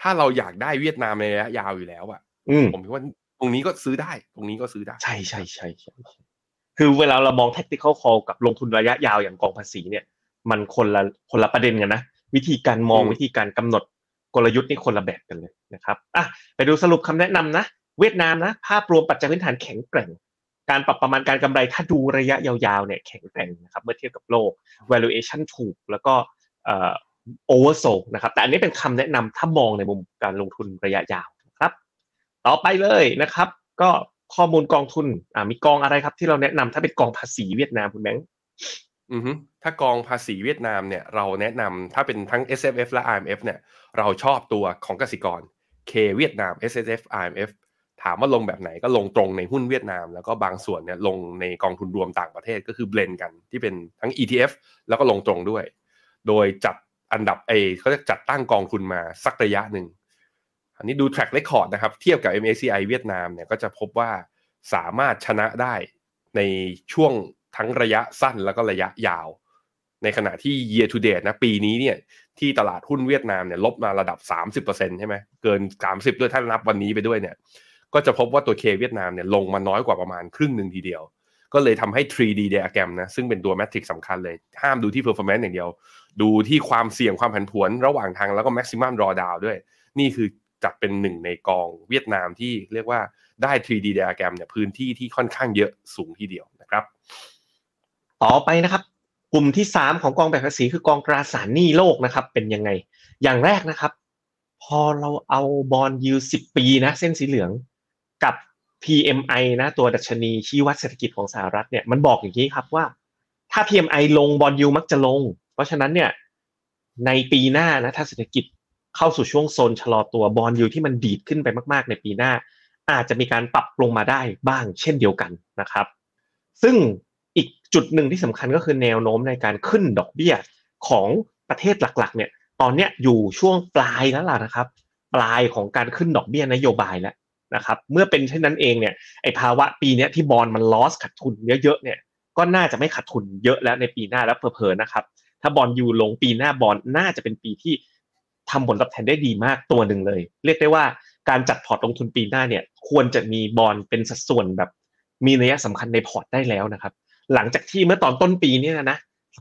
ถ้าเราอยากได้เวียดนามในระยะยาวอยู่แล้วอะอืมผมคิดว่าตรงนี้ก็ซื้อได้ ตรงนี้ก็ซื้อได้ใช่ใช่ใช่ใช่ใช่คือเวลาเรามอง tactical call กับลงทุนระยะยาวอย่างกองภาษีเนี่ย มันคนละคนละประเด็นกันนะ วิธีการมองอืมวิธีการกำหนดกลยุทธ์นี่คนละแบบกันเลยนะครับอะไปดูสรุปคำแนะนำนะ เวียดนามนะ ภาพรวมปัจจัยพื้นฐานแข็งแกร่ง การปรับประมาณการกำไรถ้าดูระยะยาวๆเนี่ยแข็งแกร่งนะครับเมื่อเทียบกับโลก valuation ถูกแล้วก็เอ่อ oversold นะครับแต่อันนี้เป็นคำแนะนำถ้ามองในมุมการลงทุนระยะยาวนะครับ ต่อไปเลยนะครับ ก็ข้อมูลกองทุนอ่ามีกองอะไรครับที่เราแนะนำถ้าเป็นกองภาษีเวียดนามคุณแบงค์อือฮึถ้ากองภาษีเวียดนามเนี่ยเราแนะนำถ้าเป็นทั้ง S F F และ I M F เนี่ยเราชอบตัวของกสิกร K เวียดนาม S S F I M F ถามว่าลงแบบไหนก็ลงตรงในหุ้นเวียดนาม แล้วก็บางส่วนเนี่ยลงในกองทุนรวมต่างประเทศก็คือเบลนกันที่เป็นทั้ง ETF แล้วก็ลงตรงด้วย โดยจัดอันดับเอเขาจะจัดตั้งกองทุนมาสักระยะหนึ่ง อันนี้ดู track record นะครับ เทียบกับ MACI เวียดนามเนี่ยก็จะพบว่าสามารถชนะได้ในช่วงทั้งระยะสั้นแล้วก็ระยะยาว ในขณะที่ year to date นะปีนี้เนี่ยที่ตลาดหุ้นเวียดนามเนี่ยลบมาระดับ 30%ใช่ไหมเกิน 30 ด้วยถ้านับวันนี้ไปด้วยเนี่ย ก็จะพบว่าตัวเคเวียดนามเนี่ยลงมาน้อยกว่าประมาณครึ่งหนึ่งทีเดียว ก็เลยทำให้ 3D diagram นะซึ่งเป็นตัวแมทริกสำคัญเลย ห้ามดูที่ performance อย่างเดียว ดูที่ความเสี่ยงความผันผวนระหว่างทางแล้วก็ maximum drawdown ด้วย นี่คือจัดเป็นหนึ่งในกองเวียดนามที่เรียกว่าได้ 3D diagram เนี่ยพื้นที่ที่ค่อนข้างเยอะสูงทีเดียวนะครับ ต่อไปนะครับ กลุ่มที่สามของกองแบบภาษีคือกองตราสารหนี้โลกนะครับ เป็นยังไง อย่างแรกนะครับ พอเราเอา bond yield สิบปีนะ เส้นสีเหลือง กับ PMI นะตัวดัชนีชี้วัดเศรษฐกิจของสหรัฐเนี่ยมันบอกอย่างนี้ครับว่า ถ้า PMI ลง bond yield มักจะลง เพราะฉะนั้นเนี่ยในปีหน้านะถ้าเศรษฐกิจเข้าสู่ช่วงโซนชะลอตัว bond yield ที่มันดีดขึ้นไปมาก ๆ ในปีหน้า อาจจะมีการปรับลงมาได้บ้างเช่นเดียวกันนะครับ ซึ่งอีกจุดหนึ่งที่สำคัญก็คือแนวโน้มในการขึ้นดอกเบี้ยของประเทศหลักๆ เนี่ย ตอนเนี้ยอยู่ช่วงปลายแล้วล่ะนะครับ ปลายของการขึ้นดอกเบี้ยนโยบายแล้ว นะครับเมื่อเป็นเช่นนั้นเองเนี่ยไอภาวะปีนี้ที่บอลมันลอสขาดทุนเยอะๆเนี่ยก็น่าจะไม่ขาดทุนเยอะแล้วในปีหน้าแล้วเพอๆนะครับถ้าบอลยูลงปีหน้าบอลน่าจะเป็นปีที่ทำผลตอบแทนได้ดีมากตัวหนึ่งเลย เรียกได้ว่าการจัดพอร์ตลงทุนปีหน้าเนี่ย ควรจะมีบอลเป็นสัดส่วนแบบ มีนัยสำคัญในพอร์ตได้แล้วนะครับ หลังจากที่เมื่อตอนต้นปีเนี่ยนะ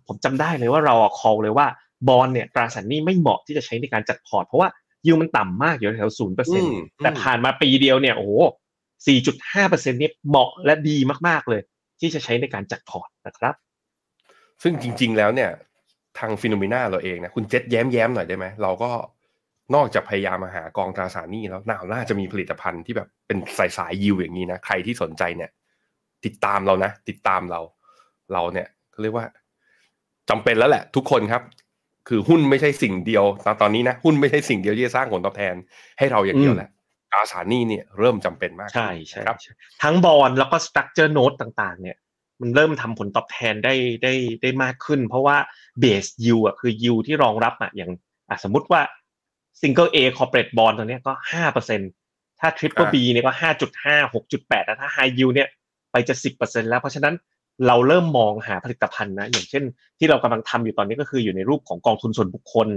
ผมจำได้เลยว่าเรา call เลยว่า bond เนี่ยตราสารหนี้ไม่เหมาะที่จะใช้ในการจัดพอร์ตเพราะว่า ยิวมันต่ำมากอยู่แถวศูนย์เปอร์เซ็นต์อืมแต่ผ่านมาปีเดียวเนี่ยโอ้โหสี่จุดห้าเปอร์เซ็นต์นี่เหมาะและดีมากๆเลย ที่จะใช้ในการจัดพอร์ตนะครับ ซึ่งจริง ๆ แล้วเนี่ย ทางฟิโนเมนาเราเองนะคุณเจษแย้มแย้มๆหน่อยได้ไหมเราก็นอกจากพยายามมาหากองตราสารหนี้แล้วน่าน่าจะมีผลิตภัณฑ์ที่แบบเป็นสายสายยิวอย่างนี้นะใครที่สนใจเนี่ย ติดตามเรานะ ติดตามเรา เราเนี่ยเขาเรียกว่าจำเป็นแล้วแหละ ทุกคนครับ คือหุ้นไม่ใช่สิ่งเดียวตอนตอนนี้นะหุ้นไม่ใช่สิ่งเดียวที่จะสร้างผลตอบแทนให้เราอย่างเดียวแหละตราสารหนี้เนี่ยเริ่มจำเป็นมาก ใช่ใช่ครับใช่ทั้ง bond แล้วก็ structured note ต่างๆ เนี่ย มันเริ่มทำผลตอบแทนได้ได้ได้มากขึ้น เพราะว่าเบสยิวอะคือยิวที่รองรับอะอย่างอะสมมติว่า single A corporate bond ตัวเนี้ยก็ห้าเปอร์เซ็นถ้า triple B เนี่ยก็ห้าจุดห้าหกจุดแปดถ้าไฮยิวเนี่ยไปจะสิบเปอร์เซ็นแล้ว เพราะฉะนั้น เราเริ่มมองหาผลิตภัณฑ์นะ อย่างเช่น ที่เรากำลังทำอยู่ตอนนี้ก็คืออยู่ในรูปของกองทุนส่วนบุคคล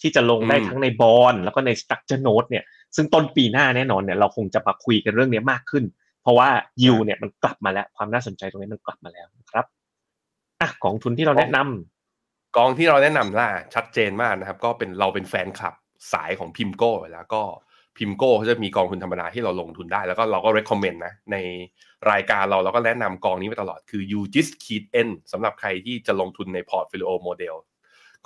ที่จะลงได้อืมทั้งในบอลแล้วก็ในสตรัคเจอร์โน e เนี่ยซึ่งต้นปีหน้าแน่นอนเนี่ยเราคงจะมาคุยกันเรื่องนี้มากขึ้น เพราะว่ายิวเนี่ยมันกลับมาแล้ว ความน่าสนใจตรงนี้มันกลับมาแล้วนะครับอะกองทุนที่เราแนะนำกองที่เราแนะนำล่ะชัดเจนมากนะครับ ก็เป็นเราเป็นแฟนคลับสายของพิมโก้แล้วก็ พิมโก้เขาจะมีกองทุนธรรมดาที่เราลงทุนได้ แล้วก็เราก็ recommend นะ ในรายการเราเราก็แนะนำกองนี้มาตลอดคือ UGIS Key N สำหรับใครที่จะลงทุนใน portfolio model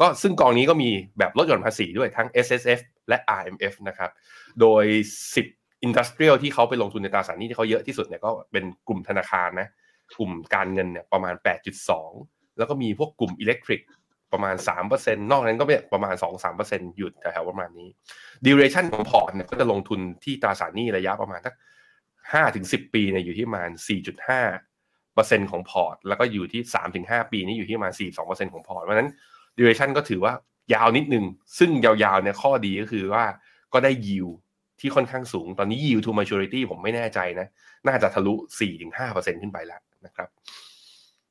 ก็ซึ่งกองนี้ก็มีแบบลดหย่อนภาษีด้วยทั้ง S S F และ R M F นะครับ โดย 10 Industrial ที่เขาไปลงทุนในตราสารหนี้ที่เขาเยอะที่สุดเนี่ยก็เป็นกลุ่มธนาคารนะ กลุ่มการเงินเนี่ยประมาณ 8.2 แล้วก็มีพวกกลุ่มอิเล็กทริก ประมาณ 3%นอกนั้นก็เป็นประมาณ 2-3%อยู่แถวประมาณนี้ duration ของพอร์ตเนี่ยก็จะลงทุนที่ตราสารหนี้ระยะประมาณสัก5-10 ปีเนี่ยอยู่ที่ประมาณ 4.5%ของพอร์ต แล้วก็อยู่ที่ 3-5 ปีนี่อยู่ที่ประมาณ 4-2%ของพอร์ตเพราะนั้น duration ก็ถือว่ายาวนิดนึง ซึ่งยาวๆเนี่ยข้อดีก็คือว่าก็ได้ yield ที่ค่อนข้างสูง ตอนนี้ yield to maturity ผมไม่แน่ใจนะ น่าจะทะลุ 4-5%ขึ้นไปแล้วนะครับ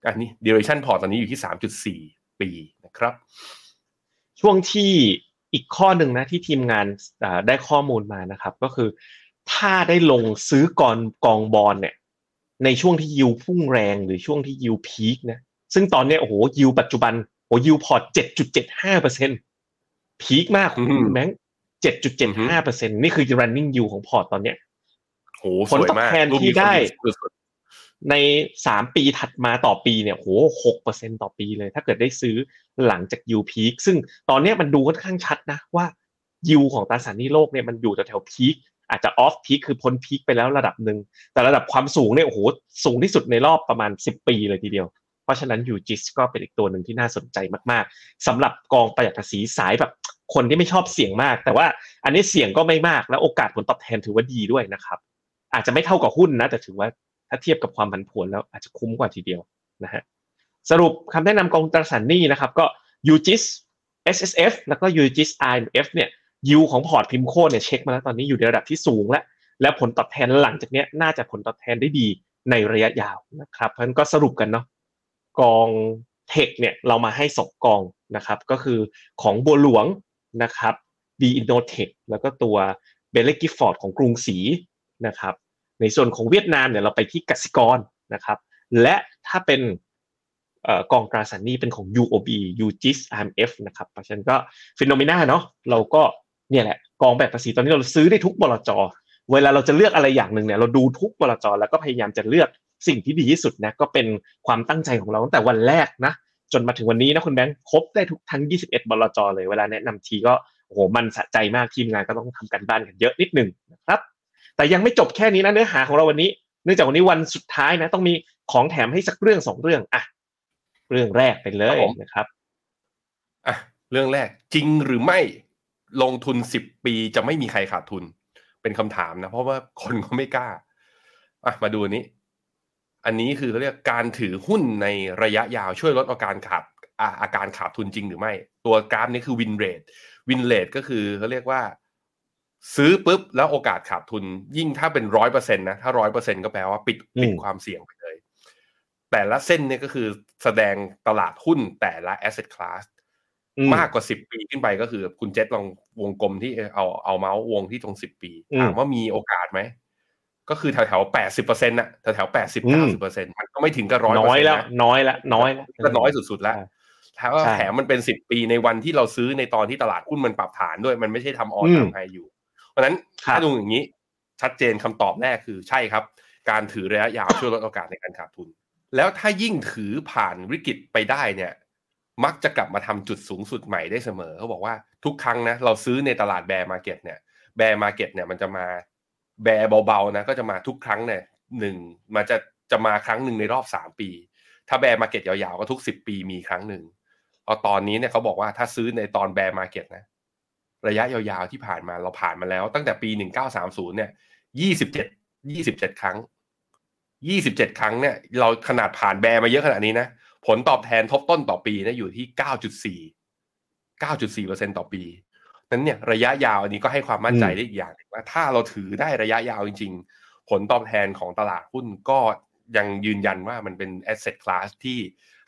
อันนี้ duration port ตอนนี้อยู่ที่ 3.4 ปี ครับ ช่วงที่อีกข้อหนึ่งนะที่ทีมงานได้ข้อมูลมานะครับ ก็คือ ถ้าได้ลงซื้อกองกองบอลเนี่ย ในช่วงที่ยิวพุ่งแรงหรือช่วงที่ yield peak นะซึ่งตอนนี้โอ้โหยิวปัจจุบันโอ้ยิวพอร์ตเจ็ดจุดเจ็ดห้าเปอร์เซ็น peak มากคุณแบงค์เจ็ดจุดเจ็ดห้าเปอร์เซ็นนี่คือ running yield ของพอร์ตตอนเนี้ยโหสวยมากผลตอบแทนที่ได้สุด ในสามปีถัดมาต่อปีเนี่ยโหหกเปอร์เซ็นต่อปีเลย ถ้าเกิดได้ซื้อหลังจาก yield peak ซึ่งตอนนี้มันดูค่อนข้างชัดนะว่ายูของตราสารหนี้โลกเนี่ยมันอยู่แถวพีคอาจจะออฟพีคคือพ้นพีคไปแล้วระดับหนึ่งแต่ระดับความสูงเนี่ยโอ้โหสูงที่สุดในรอบประมาณสิบปีเลยทีเดียว เพราะฉะนั้นยูจิสก็เป็นอีกตัวหนึ่งที่น่าสนใจมากๆสำหรับกองประหยัดภาษีสายแบบคนที่ไม่ชอบเสี่ยงมาก แต่ว่าอันนี้เสี่ยงก็ไม่มากแล้วโอกาสผลตอบแทนถือว่าดีด้วยนะครับ อาจจะไม่เท่ากับหุ้นนะ แต่ถือว่า ถ้าเทียบกับความผันผวนแล้วอาจจะคุ้มกว่าทีเดียวนะฮะสรุปคำแนะนำกองตราสารหนี้นะครับก็ UGIS SSF แล้วก็ UGIS RMF เนี่ย yield ของพอร์ต PIMCO เนี่ยเช็คมาแล้วตอนนี้อยู่ในระดับที่สูงแล้ว และผลตอบแทนหลังจากนี้น่าจะผลตอบแทนได้ดีในระยะยาวนะครับเพราะฉะนั้นก็สรุปกันเนาะกอง tech เนี่ยเรามาให้สองกองนะครับก็คือของบัวหลวงนะครับ B-INNOTECH แล้วก็ตัว Baillie Gifford ของกรุงศรีนะครับ ในส่วนของเวียดนามเนี่ยเราไปที่กสิกรนะครับ และถ้าเป็นกองตราสารหนี้เป็นของ UOB UGIS IMF นะครับ เพราะฉะนั้นก็ฟิโนเมนาเนาะเราก็เนี่ยแหละกองแบบภาษีตอนนี้เราซื้อได้ทุกบลจเวลาเราจะเลือกอะไรอย่างหนึ่งเนี่ยเราดูทุกบลจแล้วก็พยายามจะเลือกสิ่งที่ดีที่สุดนะก็เป็นความตั้งใจของเราตั้งแต่วันแรกนะจนมาถึงวันนี้นะคุณแบงค์ครบได้ทุกทั้ง 21 บลจเลย เวลาแนะนำทีก็โอ้โหมันสะใจมากทีมงานก็ต้องทำกันบ้านกันเยอะนิดหนึ่งนะครับ แต่ยังไม่จบแค่นี้นะเนื้อหาของเราวันนี้ เนื่องจากวันนี้วันสุดท้ายนะ ต้องมีของแถมให้สักเรื่องสองเรื่องอะเรื่องแรกไปเลยนะครับอะเรื่องแรกจริงหรือไม่ลงทุนสิบปีจะไม่มีใครขาดทุน เป็นคำถามนะ เพราะว่าคนก็ไม่กล้าอะมาดูนี้ อันนี้คือเขาเรียกการถือหุ้นในระยะยาวช่วยลดอาการขาดอาการขาดทุนจริงหรือไม่ ตัวกราฟนี้คือวินเรทวินเรทก็คือเขาเรียกว่า ซื้อปุ๊บแล้วโอกาสขาดทุน ยิ่งถ้าเป็นร้อยเปอร์เซ็นต์นะถ้าร้อยเปอร์เซ็นก็แปลว่าปิดปิดความเสี่ยงไปเลย แต่ละเส้นเนี่ยก็คือแสดงตลาดหุ้นแต่ละ asset class มากกว่าสิบปีขึ้นไปก็คือคุณเจษลองวงกลมที่เอาเอาเมาส์วงที่ตรงสิบปีถามว่ามีโอกาสไหมก็คือแถวแถวแปดสิบเปอร์เซ็นต์น่ะแถวแถวแปดสิบเก้าสิบเปอร์เซ็นต์มันก็ไม่ถึงกับร้อยน้อยแล้ว น้อยแล้วน้อยแล้วก็น้อยสุดๆแล้วถ้าว่าแถมมันเป็นสิบปีในวันที่เราซื้อในตอนที่ตลาดหุ้นมันปรับฐานด้วย มันไม่ใช่ทำ all time high อยู่ เพราะฉะนั้นถ้าดูอย่างนี้ชัดเจนคำตอบแรกคือใช่ครับ การถือระยะยาวช่วยลดโอกาสในการขาดทุน แล้วถ้ายิ่งถือผ่านวิกฤตไปได้เนี่ย มักจะกลับมาทำจุดสูงสุดใหม่ได้เสมอเขาบอกว่าทุกครั้งนะเราซื้อในตลาด bear market เนี่ย bear market เนี่ยมันจะมา bear เบาๆนะก็จะมาทุกครั้งเนี่ยหนึ่งมันจะจะมาครั้งหนึ่งในรอบสามปี ถ้า bear market ยาวๆก็ทุกสิบปีมีครั้งหนึ่งเอาตอนนี้เนี่ยเขาบอกว่าถ้าซื้อในตอน bear market นะ ระยะยาวๆที่ผ่านมาเราผ่านมาแล้ว ตั้งแต่ปีหนึ่งเก้าสามศูนย์เนี่ยยี่สิบเจ็ดยี่สิบเจ็ดครั้งยี่สิบเจ็ดครั้งเนี่ย เราขนาดผ่าน bear มาเยอะขนาดนี้นะ ผลตอบแทนทบต้นต่อปีนะอยู่ที่เก้าจุดสี่เก้าจุดสี่เปอร์เซ็นต่อปี นั้นเนี่ยระยะยาวอันนี้ก็ให้ความมั่นใจได้อีกอย่างว่าถ้าเราถือได้ระยะยาวจริง ๆ ผลตอบแทนของตลาดหุ้นก็ยังยืนยันว่ามันเป็น asset class ที่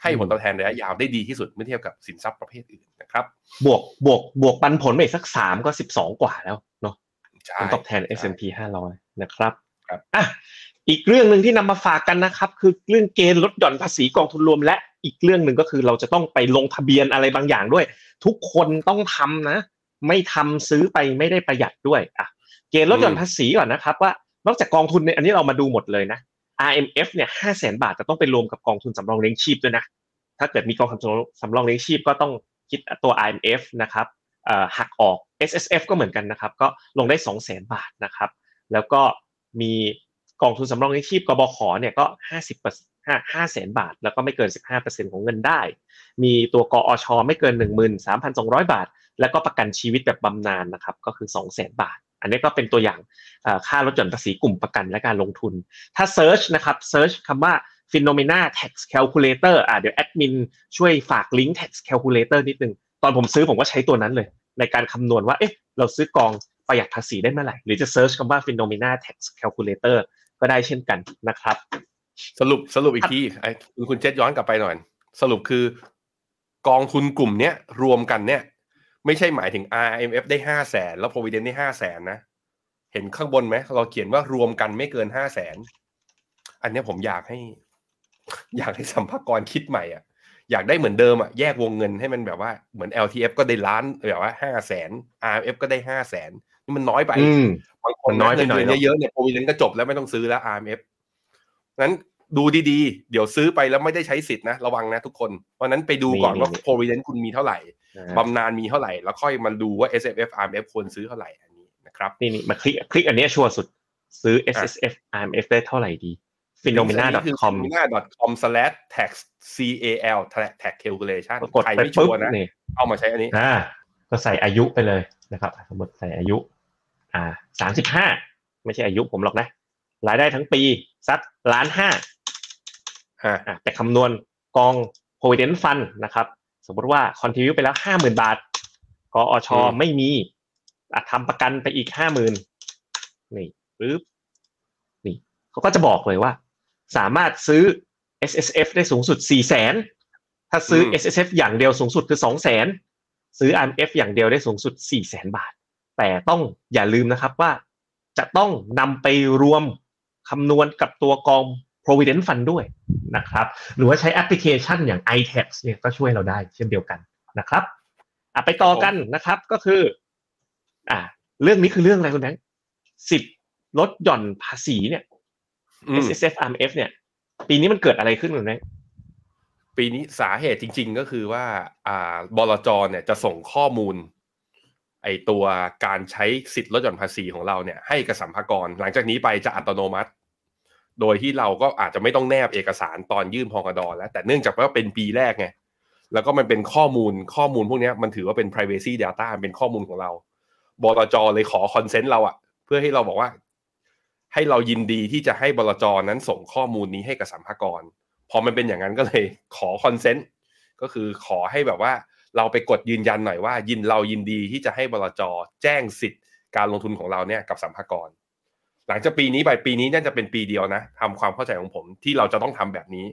ให้ผลตอบแทนระยะยาวได้ดีที่สุดเมื่อเทียบกับสินทรัพย์ประเภทอื่นนะ ครับบวกบวกบวกปันผลไปสักสามก็สิบสองกว่าแล้วเนาะใช่ผลตอบแทนใช่ S&P 500 นะครับครับอะอีกเรื่องหนึ่งที่นำมาฝากกันนะครับ คือเรื่องเกณฑ์ลดหย่อนภาษีกองทุนรวม และอีกเรื่องหนึ่งก็คือเราจะต้องไปลงทะเบียนอะไรบางอย่างด้วย ทุกคนต้องทำนะ ไม่ทำซื้อไปไม่ได้ประหยัดด้วยอะเกณฑ์ลดหย่อนภาษีก่อนนะครับ ว่านอกจากกองทุนเนี่ยอันนี้เรามาดูหมดเลยนะ RMF เนี่ยห้าแสนบาทจะต้องไปรวมกับกองทุนสำรองเลี้ยงชีพด้วยนะ ถ้าเกิดมีกองทุนสำรองเลี้ยงชีพก็ต้อง คิดตัว IMF นะครับหักออก S S F ก็เหมือนกันนะครับ ก็ลงได้ 2 0 0 0 0 0 บาทนะครับ แล้วก็มีกองทุนสำรองเลี้ยงชีพกบขเนี่ยก็ 50เปอร์ห้าห้าแสนบาท แล้วก็ไม่เกิน 15%ของเงินได้ มีตัวกอชไม่เกิน 13,200 บาท แล้วก็ประกันชีวิตแบบบำนาญนะครับ ก็คือ 2 0 0 0 0 0 บาท อันนี้ก็เป็นตัวอย่างค่าลดหย่อนภาษีกลุ่มประกันและการลงทุน ถ้า Search นะครับ Search คำว่า Phenomena Tax Calculator อะเดี๋ยวแอดมินช่วยฝากลิงก์ Tax Calculator นิดนึง ตอนผมซื้อผมก็ใช้ตัวนั้นเลย ในการคำนวณว่าเอ๊ะเราซื้อกองประหยัดภาษีได้เมื่อไหร่ หรือจะ Search คำว่า Phenomena Tax Calculator ก็ได้เช่นกันนะครับ สรุปสรุปอีกทีไอ้คุณเจษย้อนกลับไปหน่อย สรุปคือกองทุนกลุ่มเนี้ยรวมกันเนี่ย ไม่ใช่หมายถึง RMF ได้ห้าแสนแล้ว Provident ได้ห้าแสนนะ เห็นข้างบนไหมเราเขียนว่ารวมกันไม่เกินห้าแสนอันนี้ผมอยากให้ อยากให้สัมภากรคิดใหม่อะอยากได้เหมือนเดิมอะแยกวงเงินให้มันแบบว่าเหมือน LTF ก็ได้ล้านแบบว่าห้าแสน RMF ก็ได้ห้าแสนนี่มันน้อยไปอืมบางคนมันน้อยไปหน่อยเงิเนอะเยอะๆเนี่ยโปรวิเดนก็จบแล้วไม่ต้องซื้อแล้ว RMF นั้นดูดีๆ เดี๋ยวซื้อไปแล้วไม่ได้ใช้สิทธินะระวังนะทุกคน เพราะฉะนั้นไปดูก่อนว่าโปรวิเดนคุณมีเท่าไหร่บำนาญมีเท่าไหร่ แล้วค่อยมาดูว่า S F F R M F ควรซื้อเท่าไหร่อันนี้นะครับนี่นี่มาคลิกคลิกอันเนี้ยชัวร์สุดซื้อ S S F I M F ได้เท่าไหร่ดี phenomena.com phenomena.com/tax c a l tax calculation กดใครไปไม่ชัปุ๊บวร์นะนี่เอามาใช้อันนี้อ่าก็ใส่อายุไปเลยนะครับ สมมติใส่อายุ อ่าสามสิบห้าไม่ใช่อายุผมหรอกนะรายได้ทั้งปีสักล้านห้าฮะอะแต่คำนวณกอง provident fund นะครับ สมมติว่า contribute ไปแล้วห้าหมื่นบาทกอชอืมไม่มีอะทำประกันไปอีกห้าหมื่นนี่ปึ๊บนี่เขาก็จะบอกเลยว่า สามารถซื้อ S S F ได้สูงสุดสี่แสนถ้าซื้อ S S F อย่างเดียวสูงสุดคือสองแสนซื้อ I M F อย่างเดียวได้สูงสุดสี่แสนบาท แต่ต้องอย่าลืมนะครับว่า จะต้องนำไปรวมคำนวณกับตัวกอง provident fund ด้วยนะครับ หรือว่าใช้แอปพลิเคชันอย่าง iTax เนี่ยก็ช่วยเราได้เช่นเดียวกันนะครับอะไปต่อกันนะครับก็คือ อ่า เรื่องนี้คือเรื่องอะไรคุณแบงค์สิทธิ์ลดหย่อนภาษีเนี่ยอืม S S F R M F เนี่ย ปีนี้มันเกิดอะไรขึ้นคุณแบงค์ปีนี้สาเหตุจริง ๆ ก็คือว่า อ่าบลจเนี่ยจะส่งข้อมูล ไอตัวการใช้สิทธิ์ลดหย่อนภาษีของเราเนี่ย ให้กับสัมภากร หลังจากนี้ไปจะอัตโนมัติ โดยที่เราก็อาจจะไม่ต้องแนบเอกสารตอนยื่นพองดอแล้ว แต่เนื่องจากว่าเป็นปีแรกไงแล้วก็มันเป็นข้อมูลข้อมูลพวกเนี้ยมันถือว่าเป็น privacy data เป็นข้อมูลของเราบลจเลยขอ consent เราอะเพื่อให้เราบอกว่า ให้เรายินดีที่จะให้บลจนั้นส่งข้อมูลนี้ให้กับสรรพากรพอมันเป็นอย่างนั้นก็เลยขอ consent ก็คือขอให้แบบว่าเราไปกดยืนยันหน่อยว่า ยินเรายินดีที่จะให้บลจแจ้งสิทธิ์การลงทุนของเราเนี่ยกับสรรพากรหลังจากปีนี้ไปปีนี้น่าจะเป็นปีเดียวนะทำความเข้าใจของผมที่เราจะต้องทำแบบนี้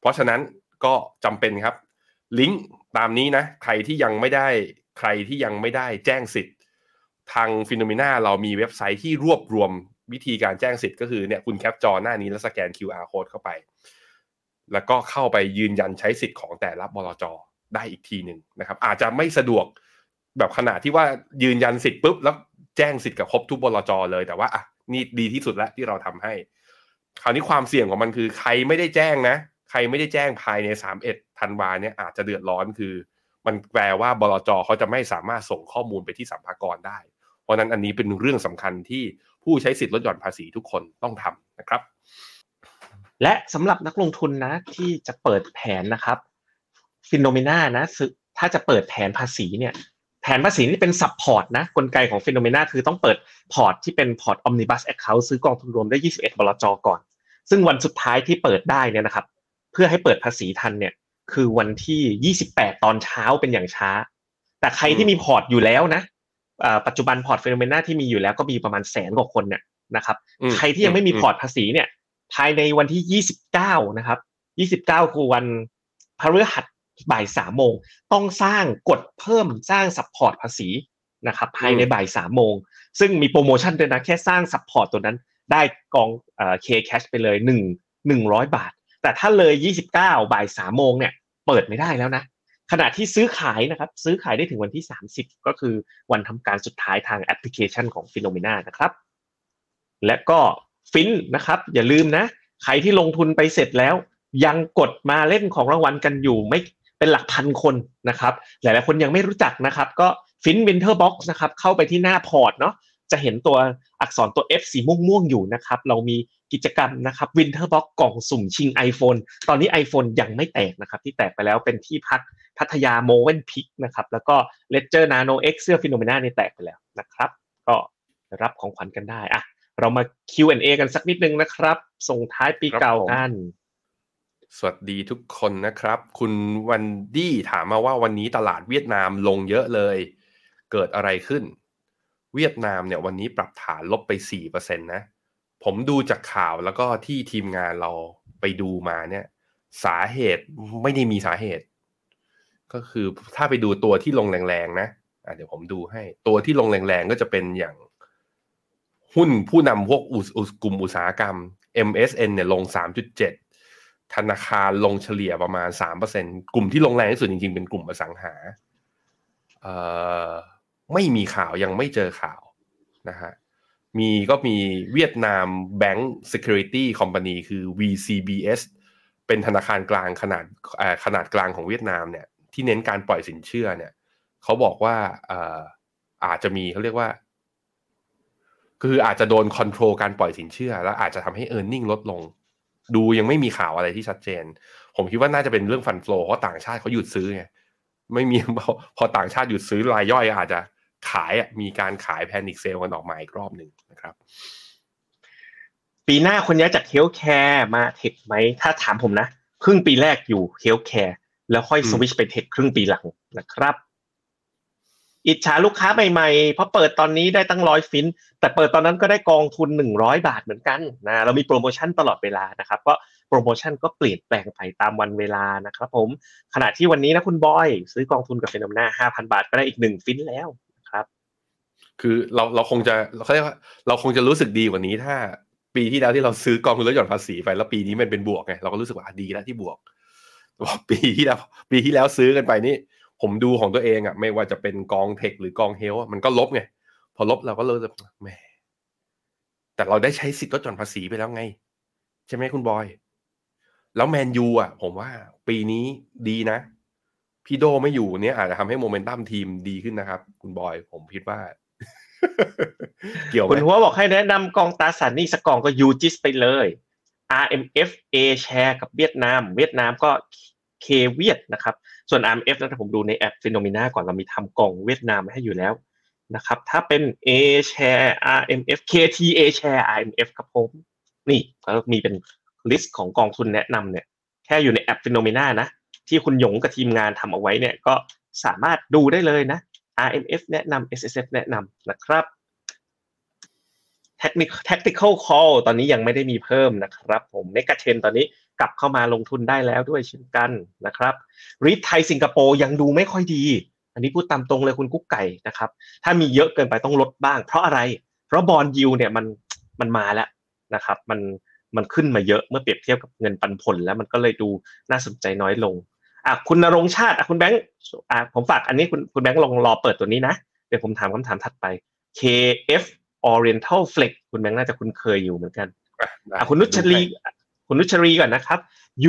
เพราะฉะนั้นก็จำเป็นครับ ลิงก์ตามนี้นะใครที่ยังไม่ได้ใครที่ยังไม่ได้แจ้งสิทธิ์ ทางฟิโนเมนาเรามีเว็บไซต์ที่รวบรวม วิธีการแจ้งสิทธิ์ก็คือเนี่ยคุณแคปจอหน้านี้แล้วสแกน QR code เข้าไป แล้วก็เข้าไปยืนยันใช้สิทธิ์ของแต่ละบลจได้อีกทีหนึ่งนะครับ อาจจะไม่สะดวกแบบขนาดที่ว่ายืนยันสิทธิ์ปุ๊บแล้วแจ้งสิทธิ์กับครบทุกบลจเลยแต่ว่าอะนี่ดีที่สุดแล้วที่เราทำให้ คราวนี้ความเสี่ยงของมันคือใครไม่ได้แจ้งนะ ใครไม่ได้แจ้งภายใน31ธันวาเนี่ยอาจจะเดือดร้อนคือ มันแปลว่าบลจเขาจะไม่สามารถส่งข้อมูลไปที่สรรพากรได้ เพราะนั้นอันนี้เป็นเรื่องสำคัญที่ ผู้ใช้สิทธิ์ลดหย่อนภาษีทุกคนต้องทำนะครับ และสำหรับนักลงทุนนะที่จะเปิดแผนนะครับ FINNOMENA นะถ้าจะเปิดแผนภาษีเนี่ยแผนภาษีนี่เป็น sub port นะกลไกของ FINNOMENA คือต้องเปิดพอร์ตที่เป็นพอร์ตอ m มนิบัสแอคเคาท์ซื้อกองทุนรวมได้ 21 บลจก่อน ซึ่งวันสุดท้ายที่เปิดได้เนี่ยนะครับ เพื่อให้เปิดภาษีทันเนี่ย คือวันที่ 28 ตอนเช้าเป็นอย่างช้า แต่ใครที่มีพอร์ตอยู่แล้วนะ ปัจจุบันพอร์ต FINNOMENA ที่มีอยู่แล้วก็มีประมาณแสนกว่าคนเนี่ยนะครับอืมใครที่ยังไม่มีอืมพอร์ตภาษีเนี่ย ภายในวันที่ 29 นะครับ 29 คือวันพฤหัสบ่ายสามโมงต้องสร้างกดเพิ่มสร้าง sub port ภาษีนะครับ ภายในบ่ายสามโมงซึ่งมีโปรโมชั่นด้วยนะแค่สร้าง sub port ตัวนั้น ได้กอง K-CASH ไปเลยหนึ่งหนึ่งร้อยบาท แต่ถ้าเลยยี่สิบเก้าบ่ายสามโมงเนี่ย เปิดไม่ได้แล้วนะ ขณะที่ซื้อขายนะครับ ซื้อขายได้ถึงวันที่ 30 ก็คือวันทำการสุดท้ายทางแอปพลิเคชันของ FINNOMENA นะครับ และก็ฟินนะครับ อย่าลืมนะ ใครที่ลงทุนไปเสร็จแล้ว ยังกดมาเล่นของรางวัลกันอยู่ไม่เป็นหลักพันคนนะครับ หลายๆคนยังไม่รู้จักนะครับ ก็ FINN Winter Box นะครับ เข้าไปที่หน้าพอร์ตเนาะจะเห็นตัวอักษรตัว F สีม่วงๆอยู่นะครับ เรามีกิจกรรมนะครับ Winter Box กล่องสุ่มชิง iPhone ตอนนี้ iPhone ยังไม่แตกนะครับ ที่แตกไปแล้วเป็นที่พัก พัทยา Mövenpick นะครับ แล้วก็ Ledger Nano X เสื้อ FINNOMENA นี่แตกไปแล้วนะครับ ก็รับของขวัญกันได้อะเรามา Q&A กันสักนิดนึงนะครับ ส่งท้ายปีเก่ากันสวัสดีทุกคนนะครับ คุณวันดี้ถามมาว่าวันนี้ตลาดเวียดนามลงเยอะเลย เกิดอะไรขึ้น เวียดนามเนี่ยวันนี้ปรับฐานลบไป4%นะผมดูจากข่าวแล้วก็ที่ทีมงานเราไปดูมาเนี่ย สาเหตุไม่ได้มีสาเหตุ ก็คือถ้าไปดูตัวที่ลงแรงๆนะะเดี๋ยวผมดูให้ ตัวที่ลงแรงๆก็จะเป็นอย่าง หุ้นผู้นำพวกอุสกลุ่มอุตสาหกรรม MSN เนี่ยลง 3.7 ธนาคารลงเฉลี่ยประมาณ 3%กลุ่มที่ลงแรงที่สุดจริงๆ เป็นกลุ่มอสังหาเอ่อไม่มีข่าวยังไม่เจอข่าวนะฮะมีก็มีเวียดนาม Bank Security Company คือ VCBS เป็นธนาคารกลางขนาดขนาดกลางของเวียดนามเนี่ย ที่เน้นการปล่อยสินเชื่อเนี่ยเขาบอกว่าอาจจะมีเขาเรียกว่า คืออาจจะโดน control การปล่อยสินเชื่อ แล้วอาจจะทำให้ e a r n i n g ลดลง ดูยังไม่มีข่าวอะไรที่ชัดเจน ผมคิดว่าน่าจะเป็นเรื่อง fund flow เพราะต่างชาติเขาหยุดซื้อไงไม่มีพอต่างชาติหยุดซื้อรายย่อยอาจจะขายมีการขาย panic sell กันออกมาอีกรอบหนึ่งนะครับ ปีหน้าคนย้ายจาก healthcare มา tech ไหม ถ้าถามผมนะ ครึ่งปีแรกอยู่ healthcare แล้วค่อยสวิชไปเทคครึ่งปีหลังนะครับ อิจฉาลูกค้าใหม่ๆ เพราะเปิดตอนนี้ได้ตั้งร้อยฟิน แต่เปิดตอนนั้นก็ได้กองทุนหนึ่งร้อยบาทเหมือนกันนะเรามีโปรโมชั่นตลอดเวลานะครับ ก็โปรโมชั่นก็เปลี่ยนแปลงไปตามวันเวลานะครับ ผมขณะที่วันนี้นะคุณบอย ซื้อกองทุนกับเฟนอมนาห้าพันบาทก็ได้อีกหนึ่งฟินแล้วครับ คือเราเราคงจะเขาเรียกว่าเราคงจะรู้สึกดีกว่านี้ถ้าปีที่แล้วที่เราซื้อกองทุนลดหย่อนภาษีไปแล้วปีนี้มันเป็นบวกไงเราก็รู้สึกว่าดีแล้วที่บวก ปีที่แล้วปีที่แล้วซื้อกันไปนี่ ผมดูของตัวเองอะไม่ว่าจะเป็นกองเทคหรือกองเฮลมันก็ลบไง พอลบเราก็เลยแหมแต่เราได้ใช้สิทธิ์ลดหย่อนภาษีไปแล้วไง ใช่ไหมคุณบอย แล้วแมนยูอะ ผมว่าปีนี้ดีนะ พี่โดไม่อยู่เนี่ยอาจจะทำให้โมเมนตัมทีมดีขึ้นนะครับ คุณบอย ผมคิดว่า เกี่ยวคุณหัวบอกให้แนะนำกองตาสารนี่สกองก็ยูจิสไปเลย RMF A share กับเวียดนาม เวียดนามก็ K เวียดนะครับ ส่วน RMF นะผมดูในแอป FINNOMENA ก่อนเรามีทำกองเวียดนามให้อยู่แล้วนะครับ ถ้าเป็น A share RMF KT A share RMF ครับผมนี่ก็มีเป็น list ของกองทุนแนะนำเนี่ย แค่อยู่ในแอป FINNOMENA นะ ที่คุณหยงกับทีมงานทำเอาไว้เนี่ยก็สามารถดูได้เลยนะ RMF แนะนำ SSF แนะนำนะครับ tactical call ตอนนี้ยังไม่ได้มีเพิ่มนะครับผมเมกะเทนตอนนี้กลับเข้ามาลงทุนได้แล้วด้วยเช่นกันนะครับรีทไทยสิงคโปร์ยังดูไม่ค่อยดี อันนี้พูดตามตรงเลยคุณกุ๊กไก่นะครับ ถ้ามีเยอะเกินไปต้องลดบ้าง เพราะอะไร เพราะบอลยิวเนี่ยมันมันมาแล้วนะครับ มันมันขึ้นมาเยอะเมื่อเปรียบเทียบกับเงินปันผล แล้วมันก็เลยดูน่าสนใจน้อยลงอะคุณนรงชาติอะคุณแบงค์อะผมฝากอันนี้คุณคุณแบงค์ลองรอเปิดตัวนี้นะเดี๋ยวผมถามคำถามถัดไป KF Oriental Flex คุณแบงค์น่าจะคุ้นเคยอยู่เหมือนกันอะคุณนุชรีคุณนุชรีก่อนนะครับ